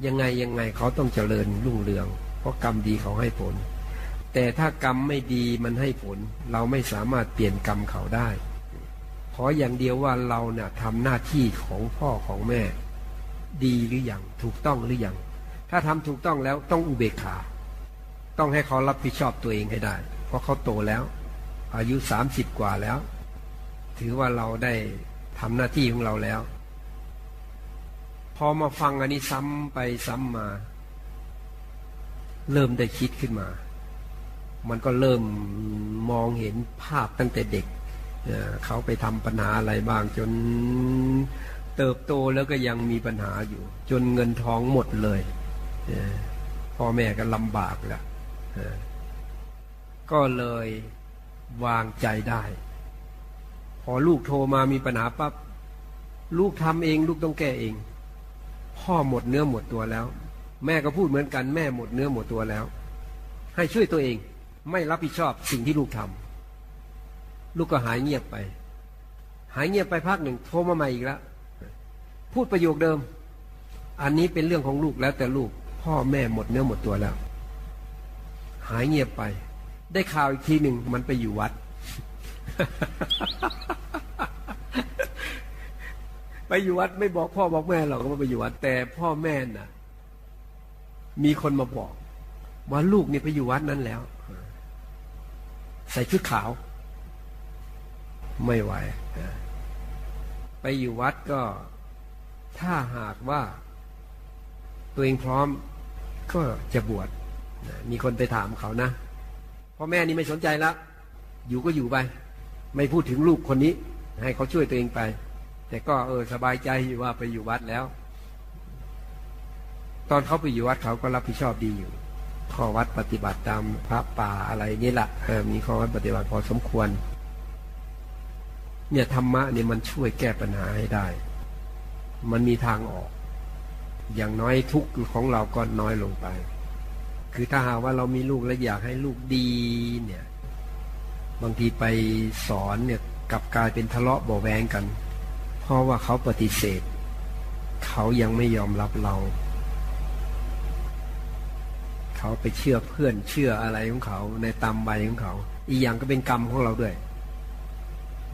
ยังไงยังไงเขาต้องเจริญรุ่งเรือง เพราะกรรมดีเขาให้ผล แต่ถ้ากรรมไม่ดีมันให้ผล เราไม่สามารถเปลี่ยนกรรมเขาได้ขออย่างเดียวว่าเราเนี่ยทำหน้าที่ของพ่อของแม่ ดีหรืออยังถูกต้องหรืออยังถ้าทำถูกต้องแล้วต้องอุเบกขา ต้องให้เขารับผิดชอบตัวเองให้ได้ เพราะเขาโตแล้ว อายุสามสิบกว่าแล้ว ถือว่าเราได้ทำหน้าที่ของเราแล้ว พอมาฟังอันนี้ซ้ำไปซ้ำมา เริ่มได้คิดขึ้นมา มันก็เริ่มมองเห็นภาพตั้งแต่เด็กเเขาไปทำปัญหาอะไรบ้างจน เติบโตแล้วก็ยังมีปัญหาอยู่ จนเงินท้องหมดเลยพ่อแม่ก็ลำบากแล้วก็เลยวางใจได้ พอลูกโทรมามีปัญหาปั๊บลูกทำเอง ลูกต้องแก้เอง พ่อหมดเนื้อหมดตัวแล้ว แม่ก็พูดเหมือนกันแม่หมดเนื้อหมดตัวแล้ว ให้ช่วยตัวเองไม่รับผิดชอบสิ่งที่ลูกทำลูกก็หายเงียบไป หายเงียบไปพักหนึ่งโทรมาใหม่อีกแล้ว พูดประโยคเดิม อันนี้เป็นเรื่องของลูกแล้วแต่ลูก พ่อแม่หมดเนื้อหมดตัวแล้ว หายเงียบไป ได้ข่าวอีกทีหนึ่งมันไปอยู่วัด ไปอยู่วัดไม่บอกพ่อบอกแม่หรอกว่าไปอยู่วัด แต่พ่อแม่น่ะ มีคนมาบอกว่าลูกนี่ไปอยู่วัดนั้นแล้ว ใส่ชุดขาว ไม่ไหวไปอยู่วัดก็ ถ้าหากว่าตัวเองพร้อมก็จะบวชมีคนไปถามเขานะพ่อแม่นี่ไม่สนใจแล้วอยู่ก็อยู่ไป ไม่พูดถึงลูกคนนี้ ให้เขาช่วยตัวเองไป แต่ก็เออสบายใจอยู่ว่าไปอยู่วัดแล้ว ตอนเขาไปอยู่วัดเขาก็รับผิดชอบดีอยู่ ข้อวัดปฏิบัติตามพระป่าอะไรนี่แหละมีข้อวัดปฏิบัติพอสมควร เนี่ยธรรมะเนี่ยมันช่วยแก้ปัญหาให้ได้ มันมีทางออก อย่างน้อยทุกข์ของเราก็น้อยลงไป คือถ้าหากว่าเรามีลูกและอยากให้ลูกดีเนี่ย บางทีไปสอนเนี่ยกับกลายเป็นทะเลาะเบาแวงกัน เพราะว่าเขาปฏิเสธ เขายังไม่ยอมรับเรา เขาไปเชื่อเพื่อนเชื่ออะไรของเขาในตามใบของเขา อีกอย่างก็เป็นกรรมของเราด้วย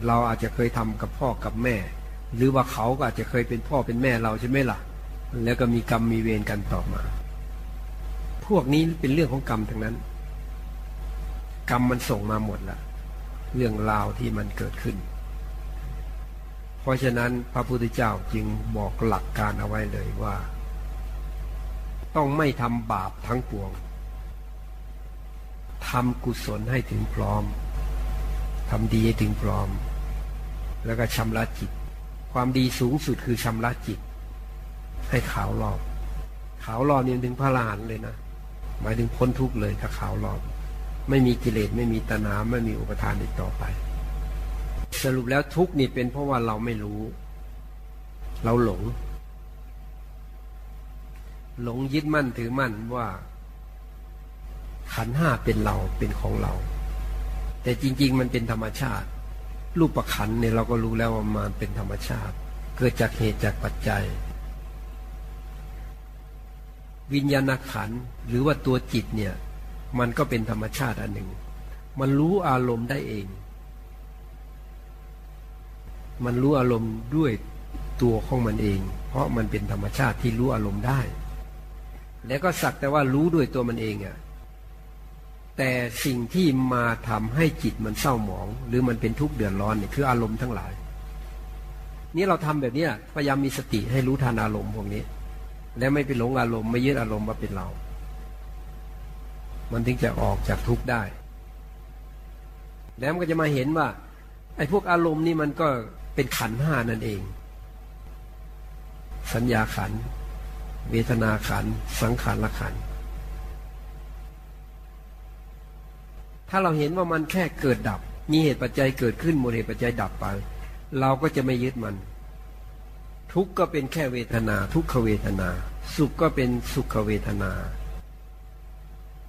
เราอาจจะเคยทำกับพ่อกับแม่ หรือว่าเขาก็อาจจะเคยเป็นพ่อเป็นแม่เราใช่ไหมล่ะ แล้วก็มีกรรมมีเวรกันต่อมา พวกนี้เป็นเรื่องของกรรมทั้งนั้น กรรมมันส่งมาหมดละเรื่องราวที่มันเกิดขึ้น เพราะฉะนั้นพระพุทธเจ้าจึงบอกหลักการเอาไว้เลยว่า ต้องไม่ทำบาปทั้งปวงทำกุศลให้ถึงพร้อมทำดีให้ถึงพร้อม แล้วก็ชำระจิต ความดีสูงสุดคือชำระจิต ให้ขาวรอบ ขาวรอบนี่ถึงพระลานเลยนะ หมายถึงพ้นทุกข์เลยถ้าขาวรอบ ไม่มีกิเลสไม่มีตนาไม่มีอุปทานอีกต่อไป สรุปแล้วทุกข์นี่เป็นเพราะว่าเราไม่รู้ เราหลง หลงยึดมั่นถือมั่นว่าขันห้าเป็นเราเป็นของเรา แต่จริง ๆ มันเป็นธรรมชาติ รูปประคันเนี่ยเราก็รู้แล้วว่ามันเป็นธรรมชาติ เกิดจากเหตุจากปัจจัย วิญญาณขันหรือว่าตัวจิตเนี่ย มันก็เป็นธรรมชาติอันหนึ่ง มันรู้อารมณ์ได้เอง มันรู้อารมณ์ด้วยตัวของมันเอง เพราะมันเป็นธรรมชาติที่รู้อารมณ์ได้ แล้วก็สักแต่ว่ารู้ด้วยตัวมันเองอะ่ะ แต่สิ่งที่มาทำให้จิตมันเศร้าหมอง หรือมันเป็นทุกข์เดือดร้อนเนี่ยคืออารมณ์ทั้งหลาย นี่เราทำแบบนี้พยายามมีสติให้รู้ทันอารมณ์พวกนี้ และไม่ไปหลงอารมณ์ไม่ยึดอารมณ์ว่าเป็นเรา มันถึงจะออกจากทุกข์ได้ แล้วมันก็จะมาเห็นว่า ไอ้พวกอารมณ์นี่มันก็เป็นขันห้านั่นเอง สัญญาขัน เวทนาขัน สังขารละขัน ถ้าเราเห็นว่ามันแค่เกิดดับ มีเหตุปัจจัยเกิดขึ้นหมดเหตุปัจจัยดับไป เราก็จะไม่ยึดมัน ทุกข์ก็เป็นแค่เวทนา ทุกขเวทนา สุขก็เป็นสุขเวทนา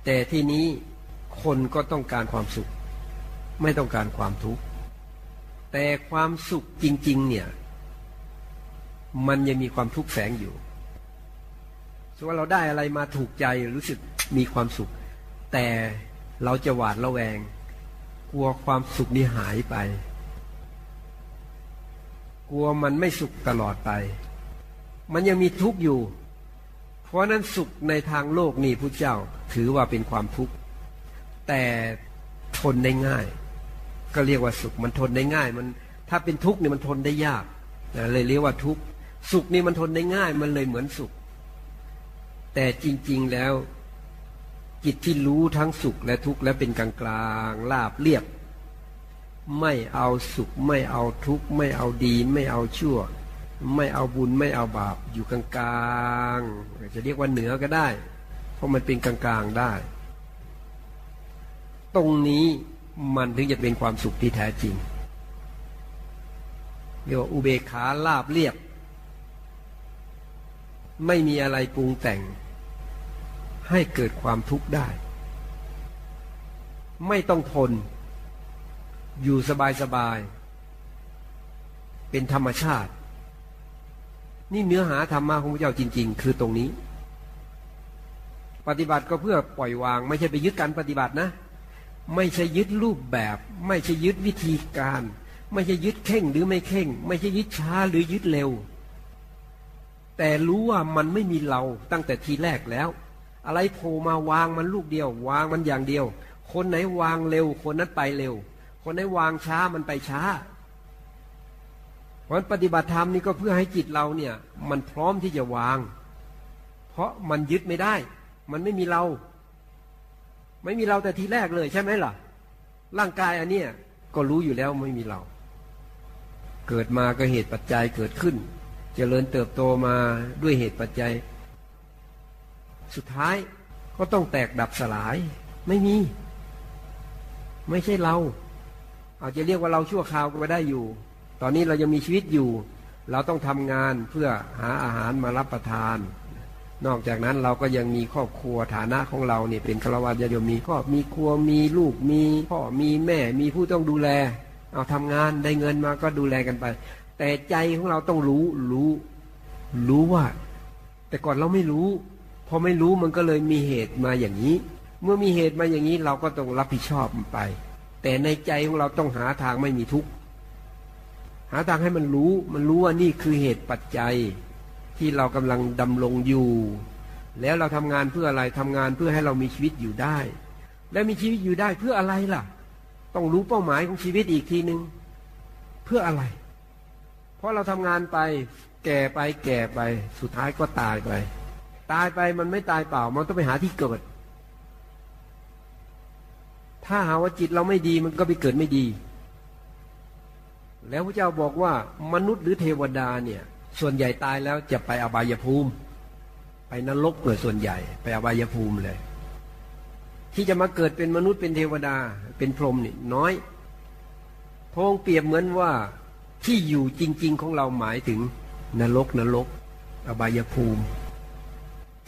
แต่ที่นี้คนก็ต้องการความสุข ไม่ต้องการความทุกข์แต่ความสุขจริง ๆ เนี่ย มันยังมีความทุกข์แฝงอยู่สมมติว่าเราได้อะไรมาถูกใจรู้สึกมีความสุข แต่ เราจะหวาดระแวง กลัวความสุขนี้หายไป กลัวมันไม่สุขตลอดไป มันยังมีทุกข์อยู่ เพราะนั้นสุขในทางโลกนี่พระเจ้าถือว่าเป็นความทุกข์ แต่ทนได้ง่าย ก็เรียกว่าสุขมันทนได้ง่าย มันถ้าเป็นทุกข์นี่มันทนได้ยากเลยเรียกว่าทุกข์สุขนี่มันทนได้ง่าย มันเลยเหมือนสุข แต่จริง ๆแล้ว จิตที่รู้ทั้งสุขและทุกข์และเป็นกลางกลางลาบเรียบ ไม่เอาสุขไม่เอาทุกข์ไม่เอาดีไม่เอาชั่ว ไม่เอาบุญไม่เอาบาปอยู่กลางกลางจะเรียกว่าเหนือก็ได้ เพราะมันเป็นกลางกลางได้ ตรงนี้มันถึงจะเป็นความสุขที่แท้จริงเรียกว่าอุเบกขาลาบเรียบ ไม่มีอะไรปรุงแต่ง ให้เกิดความทุกข์ได้ ไม่ต้องทน อยู่สบายสบาย เป็นธรรมชาติ นี่เนื้อหาธรรมะของพระเจ้าจริง ๆ คือตรงนี้ ปฏิบัติก็เพื่อปล่อยวาง ไม่ใช่ไปยึดการปฏิบัตินะ ไม่ใช่ยึดรูปแบบ ไม่ใช่ยึดวิธีการ ไม่ใช่ยึดเข่งหรือไม่เข่ง ไม่ใช่ยึดช้าหรือยึดเร็ว แต่รู้ว่ามันไม่มีเราตั้งแต่ทีแรกแล้ว อะไรโผล่มาวางมันลูกเดียว วางมันอย่างเดียว คนไหนวางเร็ว คนนั้นไปเร็ว คนไหนวางช้ามันไปช้าเพราะปฏิบัติธรรมนี่ก็เพื่อให้จิตเราเนี่ย มันพร้อมที่จะวาง เพราะมันยึดไม่ได้ มันไม่มีเรา ไม่มีเราแต่ทีแรกเลยใช่ไหมล่ะ ร่างกายอันเนี้ยก็รู้อยู่แล้วไม่มีเรา เกิดมาก็เหตุปัจจัยเกิดขึ้นจเจริญเติบโตมาด้วยเหตุปัจจัย สุดท้ายก็ต้องแตกดับสลาย ไม่มี ไม่ใช่เรา อาจจะเรียกว่าเราชั่วคราวก็ไได้อยู่ ตอนนี้เรายังมีชีวิตอยู่ เราต้องทำงานเพื่อหาอาหารมารับประทาน นอกจากนั้นเราก็ยังมีครอบครัวฐานะของเราเนี่ยเป็นฆราวาสยมมีครอบมีครัวมีลูกมีพ่อมีแม่มีผู้ต้องดูแล เอาทำงานได้เงินมาก็ดูแลกันไป แต่ใจของเราต้องรู้รู้ รู้ว่า แต่ก่อนเราไม่รู้ พอไม่รู้มันก็เลยมีเหตุมาอย่างนี้ เมื่อมีเหตุมาอย่างนี้เราก็ต้องรับผิดชอบมันไป แต่ในใจของเราต้องหาทางไม่มีทุกข์หาทางให้มันรู้ มันรู้ว่านี่คือเหตุปัจจัยที่เรากำลังดำรงอยู่ แล้วเราทำงานเพื่ออะไรทำงานเพื่อให้เรามีชีวิตอยู่ได้ และมีชีวิตอยู่ได้เพื่ออะไรล่ะ ต้องรู้เป้าหมายของชีวิตอีกทีหนึง่งเพื่ออะไร เพราะเราทำงานไป แก่ไปแก่ไปสุดท้ายก็ตายไป ตายไปมันไม่ตายเปล่า มันต้องไปหาที่เกิด ถ้าหาว่าจิตเราไม่ดีมันก็ไปเกิดไม่ดี แล้วพระเจ้าบอกว่ามนุษย์หรือเทวดาเนี่ย ส่วนใหญ่ตายแล้วจะไปอบายภูมิ ไปนรกเลยส่วนใหญ่ ไปอบายภูมิเลย ที่จะมาเกิดเป็นมนุษย์เป็นเทวดาเป็นพรหมนี่น้อยพงเปรียบเหมือนว่าที่อยู่จริง ๆ ของเราหมายถึงนรกนรก อบายภูมิ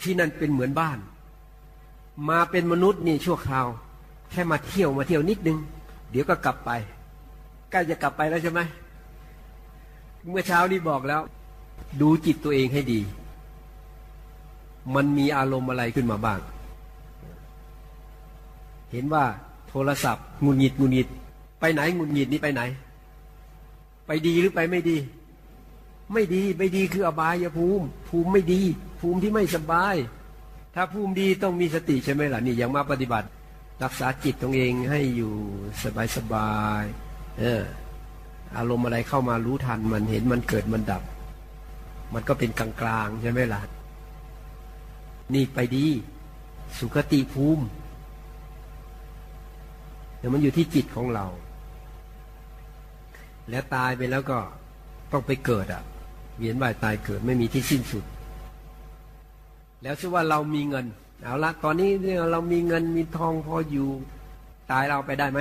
ที่นั่นเป็นเหมือนบ้าน มาเป็นมนุษย์นี่ชั่วคราว แค่มาเที่ยวมาเที่ยวนิดนึง เดี๋ยวก็กลับไปใกล้จะกลับไปแล้วใช่ไหมเมื่อเช้านี้บอกแล้ว ดูจิตตัวเองให้ดี มันมีอารมณ์อะไรขึ้นมาบ้าง เห็นว่าโทรศัพท์งุนหงิดงุนหงิด ไปไหนงุนหงิดนี่ไปไหน ไปดีหรือไปไม่ดี ไม่ดีไม่ดีคืออบายภูมิ ภูมิไม่ดี ภูมิที่ไม่สบาย ถ้าภูมิดีต้องมีสติใช่ไหมล่ะนี่อย่างมาปฏิบัติ รักษาจิตตรงเองให้อยู่สบายสบายเอออารมณ์อะไรเข้ามารู้ทันมันเห็นมันเกิดมันดับ มันก็เป็นกลางๆใช่ไหมล่ะนี่ไปดี สุคติภูมิเดี๋ยวมันอยู่ที่จิตของเรา แล้วตายไปแล้วก็ต้องไปเกิดอะ เวียนว่ายตายเกิดไม่มีที่สิ้นสุด แล้วชื่อว่าเรามีเงิน เอาละตอนนี้เรามีเงินมีทองพออยู่ ตายเราไปได้ไหม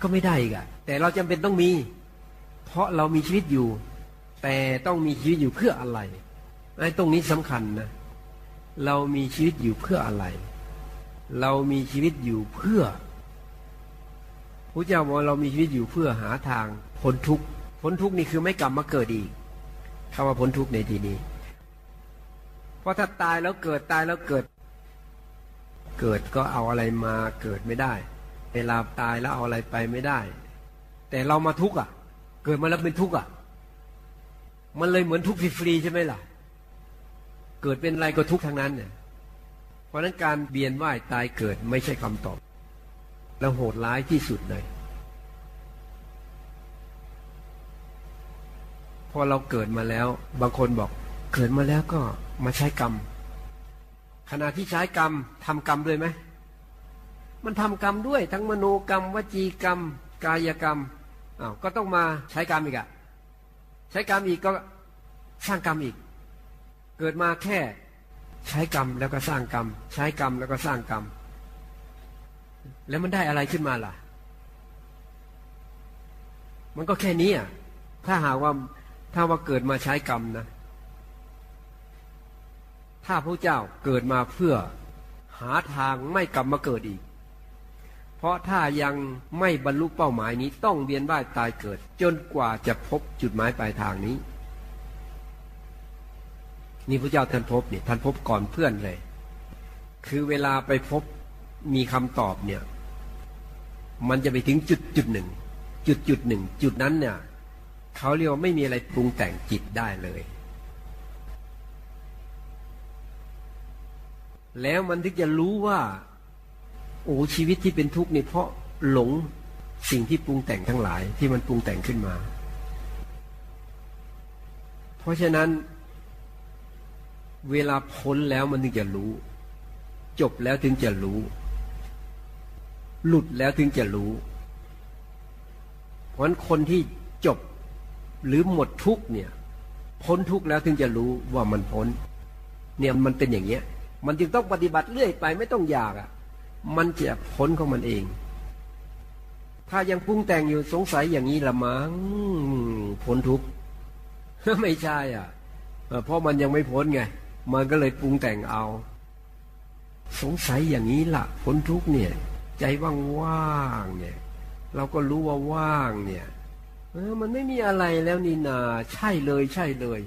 ก็ไม่ได้อีกอะแต่เราจำเป็นต้องมี เพราะเรามีชีวิตอยู่ แต่ต้องมีชีวิตอยู่เพื่ออะไรไอ้ตรงนี้สำคัญนะ เรามีชีวิตอยู่เพื่ออะไร เรามีชีวิตอยู่เพื่อพระเจ้าบอกเรามีชีวิตอยู่เพื่อหาทางพ้นทุกข์พ้นทุกข์นี่คือไม่กลับมาเกิดอีก คำว่าพ้นทุกข์ในที่นี้เพราะถ้าตายแล้วเกิดตายแล้วเกิด เกิดก็เอาอะไรมาเกิดไม่ได้ เวลาตายแล้วเอาอะไรไปไม่ได้ แต่เรามาทุกข์อะ เกิดมาแล้วเป็นทุกข์อะ มันเลยเหมือนทุกข์ฟรีๆใช่ไหมล่ะ เกิดเป็นอะไรก็ทุกข์ทั้งนั้นเนี่ยเพราะนั้นการเบียนว่ายตายเกิดไม่ใช่คำตอบ แล้วโหดร้ายที่สุดเลย พอเราเกิดมาแล้ว บางคนบอกเกิดมาแล้วก็มาใช้กรรม ขณะที่ใช้กรรมทำกรรมด้วยไหมมันทำกรรมด้วย ทั้งมโนกรรม วจีกรรม กายกรรมอ้าวก็ต้องมาใช้กรรมอีกอะใช้กรรมอีกก็สร้างกรรมอีก เกิดมาแค่ใช้กรรมแล้วก็สร้างกรรม ใช้กรรมแล้วก็สร้างกรรม แล้วมันได้อะไรขึ้นมาล่ะ มันก็แค่นี้อะถ้าหากว่า ถ้าว่าเกิดมาใช้กรรมนะ ถ้าพระเจ้าเกิดมาเพื่อหาทางไม่กลับมาเกิดอีก เพราะถ้ายังไม่บรรลุเป้าหมายนี้ต้องเวียนว่ายตายเกิด จนกว่าจะพบจุดหมายปลายทางนี้ นี่พระเจ้าท่านพบเนี่ยท่านพบก่อนเพื่อนเลย คือเวลาไปพบมีคำตอบเนี่ย มันจะไปถึงจุดจุดหนึ่ง จุดจุดหนึ่ง จุดนั้นเนี่ย เขาเรียกว่าไม่มีอะไรปรุงแต่งจิตได้เลย แล้วมันถึงจะรู้ว่า โอ้ชีวิตที่เป็นทุกข์นี่เพราะหลงสิ่งที่ปรุงแต่งทั้งหลายที่มันปรุงแต่งขึ้นมา เพราะฉะนั้น เวลาพ้นแล้วมันถึงจะรู้ จบแล้วถึงจะรู้ หลุดแล้วถึงจะรู้ เพราะฉะนั้นคนที่จบ หรือหมดทุกเนี่ยพ้นทุกแล้วถึงจะรู้ว่ามันพ้น เนี่ยมันเป็นอย่างเงี้ย มันจึงต้องปฏิบัติเรื่อยไปไม่ต้องอยากอะ่ะ มันจะพ้นของมันเอง ถ้ายังปรุงแต่งอยู่สงสัยอย่างนี้ละมั้งพ้นทุกไม่ใช่อะเพราะมันยังไม่พ้นไง มันก็เลยปรุงแต่งเอา สงสัยอย่างนี้ละ่ะพ้นทุกเนี่ย ใจว่างๆเนี่ย เราก็รู้ว่าว่างเนี่ย เออมันไม่มีอะไรแล้วนี่นาใช่เลยใช่เลย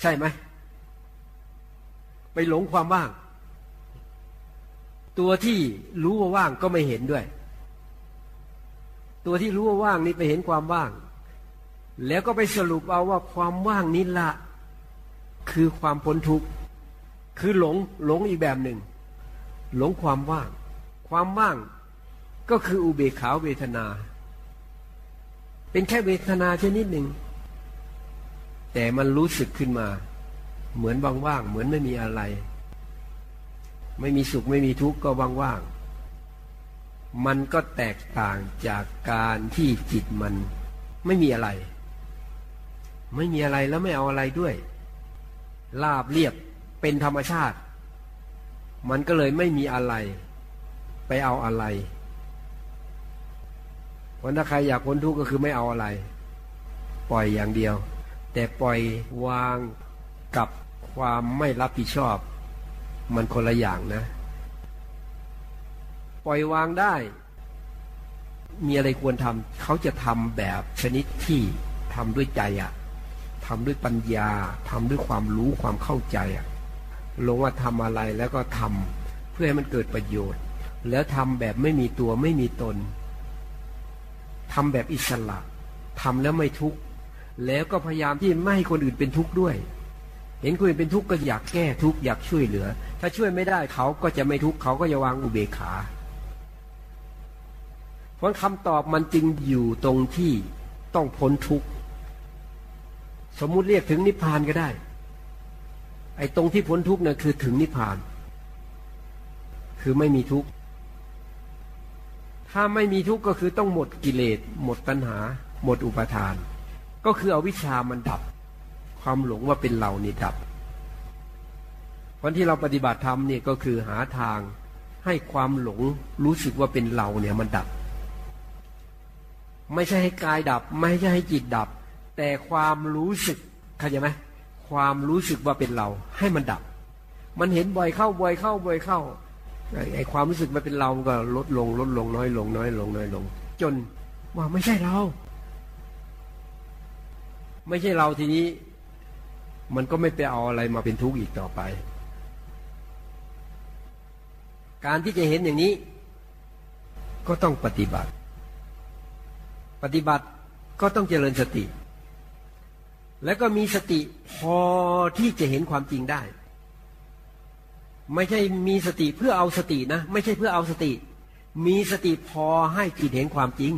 ใช่ไหมไปหลงความว่าง ตัวที่รู้ว่าว่างก็ไม่เห็นด้วย ตัวที่รู้ว่าว่างนี่ไปเห็นความว่าง แล้วก็ไปสรุปเอาว่าความว่างนี้ละ คือความพ้นทุกข์คือหลงหลงอีกแบบหนึ่ง หลงความว่าง ความว่างก็คืออุเบกขาเวทนา เป็นแค่เวทนาชนิดหนึ่ง แต่มันรู้สึกขึ้นมา เหมือนว่างๆเหมือนไม่มีอะไร ไม่มีสุขไม่มีทุกข์ก็ว่างๆมันก็แตกต่างจากการที่จิตมันไม่มีอะไร ไม่มีอะไรแล้วไม่เอาอะไรด้วยลาบเรียบเป็นธรรมชาติ มันก็เลยไม่มีอะไร ไปเอาอะไร เพราะถ้าใครอยากพ้นทุกข์ก็คือไม่เอาอะไร ปล่อยอย่างเดียว แต่ปล่อยวางกับความไม่รับผิดชอบ มันคนละอย่างนะ ปล่อยวางได้ มีอะไรควรทำเขาจะทำแบบชนิดที่ทำด้วยใจอะทำด้วยปัญญาทำด้วยความรู้ความเข้าใจอะลงว่าทำอะไรแล้วก็ทำเพื่อให้มันเกิดประโยชน์ แล้วทำแบบไม่มีตัวไม่มีตน ทำแบบอิสระทำแล้วไม่ทุกข์แล้วก็พยายามที่ไม่ให้คนอื่นเป็นทุกข์ด้วย เห็นคนอื่นเป็นทุกข์ก็อยากแก้ทุกข์อยากช่วยเหลือ ถ้าช่วยไม่ได้เขาก็จะไม่ทุกข์เขาก็จะวางอุเบกขา เพราะคำตอบมันจึงอยู่ตรงที่ต้องพ้นทุกข์สมมุติเรียกถึงนิพพานก็ได้ ไอ้ตรงที่พ้นทุกข์นี่ยคือถึงนิพพาน คือไม่มีทุกข์ ถ้าไม่มีทุกข์ก็คือต้องหมดกิเลส หมดตัณหา หมดอุปทาน ก็คือเอาวิชามันดับ ความหลงว่าเป็นเรานี่ดับวันที่เราปฏิบัติธรรมเนี่ยก็คือหาทางให้ความหลงรู้สึกว่าเป็นเราเนี่ยมันดับ ไม่ใช่ให้กายดับ ไม่ใช่ให้จิตดับ แต่ความรู้สึกเข้าใจไหมความรู้สึกว่าเป็นเรา ให้มันดับ มันเห็นบ่อยเข้าบ่อยเข้าบ่อยเข้า ไอ้ความรู้สึกมันเป็นเราก็ลดลงลดลงน้อยลงน้อยลงน้อยลง จนว่าไม่ใช่เรา ไม่ใช่เราทีนี้ มันก็ไม่ไปเอาอะไรมาเป็นทุกข์อีกต่อไป การที่จะเห็นอย่างนี้ ก็ต้องปฏิบัติ ปฏิบัติก็ต้องเจริญสติ แล้วก็มีสติพอที่จะเห็นความจริงได้ ไม่ใช่มีสติเพื่อเอาสตินะ ไม่ใช่เพื่อเอาสติ มีสติพอให้จิตเห็นความจริง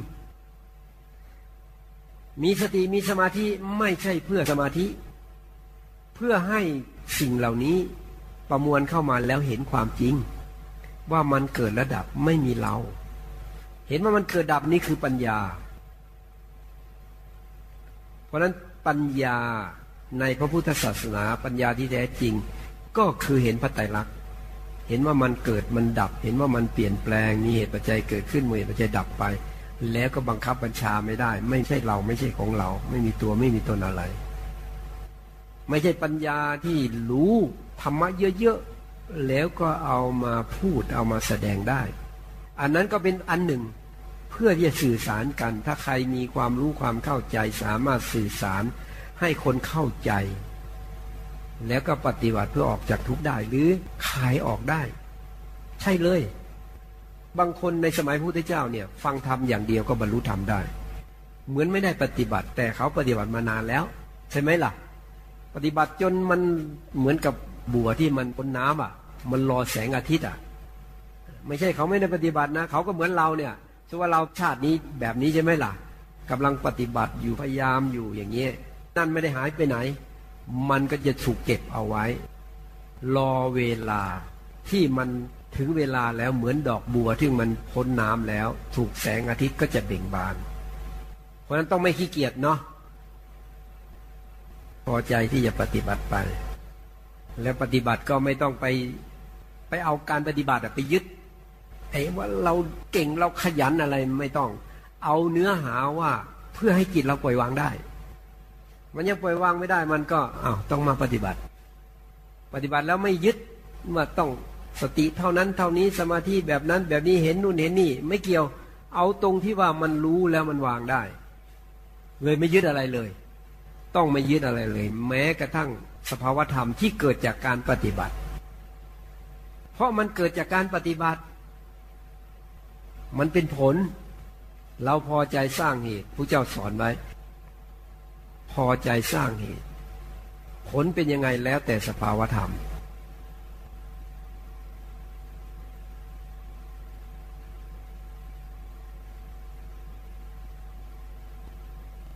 มีสติมีสมาธิไม่ใช่เพื่อสมาธิ เพื่อให้สิ่งเหล่านี้ประมวลเข้ามาแล้วเห็นความจริง ว่ามันเกิดระดับไม่มีเรา เห็นว่ามันเกิดดับนี่คือปัญญา เพราะนั้นปัญญาในพระพุทธศาสนาปัญญาที่แท้จริงก็คือเห็นพระไตรลักษณ์ เห็นว่ามันเกิดมันดับ เห็นว่ามันเปลี่ยนแปลงมีเหตุปัจจัยเกิดขึ้นมีเหตุปัจจัยดับไป แล้วก็บังคับบัญชาไม่ได้ ไม่ใช่เราไม่ใช่ของเรา ไม่มีตัวไม่มีตนอะไร ไม่ใช่ปัญญาที่รู้ธรรมะเยอะๆแล้วก็เอามาพูดเอามาแสดงได้ อันนั้นก็เป็นอันหนึ่งเพื่อที่จะสื่อสารกัน ถ้าใครมีความรู้ความเข้าใจสามารถสื่อสารให้คนเข้าใจ แล้วก็ปฏิบัติเพื่อออกจากทุกข์ได้หรือขายออกได้ ใช่เลย บางคนในสมัยพระพุทธเจ้าเนี่ย ฟังธรรมอย่างเดียวก็บรรลุธรรมได้ เหมือนไม่ได้ปฏิบัติ แต่เขาปฏิบัติมานานแล้ว ใช่ไหมล่ะ ปฏิบัติจนมันเหมือนกับบัวที่มันพ้นน้ำอะ มันรอแสงอาทิตย์อะ ไม่ใช่เขาไม่ได้ปฏิบัตินะเขาก็เหมือนเราเนี่ยสว่าเราชาตินี้แบบนี้ใช่ไหมล่ะกำลังปฏิบัติอยู่พยายามอยู่อย่างเงี้ยนั่นไม่ได้หายไปไหน มันก็จะถูกเก็บเอาไว้ รอเวลาที่มันถึงเวลาแล้วเหมือนดอกบัวที่มันพ้นน้ำแล้ว ถูกแสงอาทิตย์ก็จะเบ่งบาน เพราะนั้นต้องไม่ขี้เกียจเนาะพอใจที่จะปฏิบัติไป แล้วปฏิบัติก็ไม่ต้องไปไปเอาการปฏิบัติไปยึดไอ้ว่าเราเก่งเราขยันอะไรไม่ต้อง เอาเนื้อหาว่าเพื่อให้จิตเราปล่อยวางได้ มันยังปล่อยวางไม่ได้มันก็อ้าวต้องมาปฏิบัติ ปฏิบัติแล้วไม่ยึดว่าต้องสติเท่านั้นเท่านี้สมาธิแบบนั้นแบบนี้เห็นนู่นเห็นนี่ ไม่เกี่ยวเอาตรงที่ว่ามันรู้แล้วมันวางได้ เลยไม่ยึดอะไรเลย ต้องไม่ยึดอะไรเลย แม้กระทั่งสภาวธรรมที่เกิดจากการปฏิบัติ เพราะมันเกิดจากการปฏิบัติ มันเป็นผล เราพอใจสร้างเหตุผู้เจ้าสอนไว้ พอใจสร้างเหตุ ผลเป็นยังไงแล้วแต่สภาวธรรม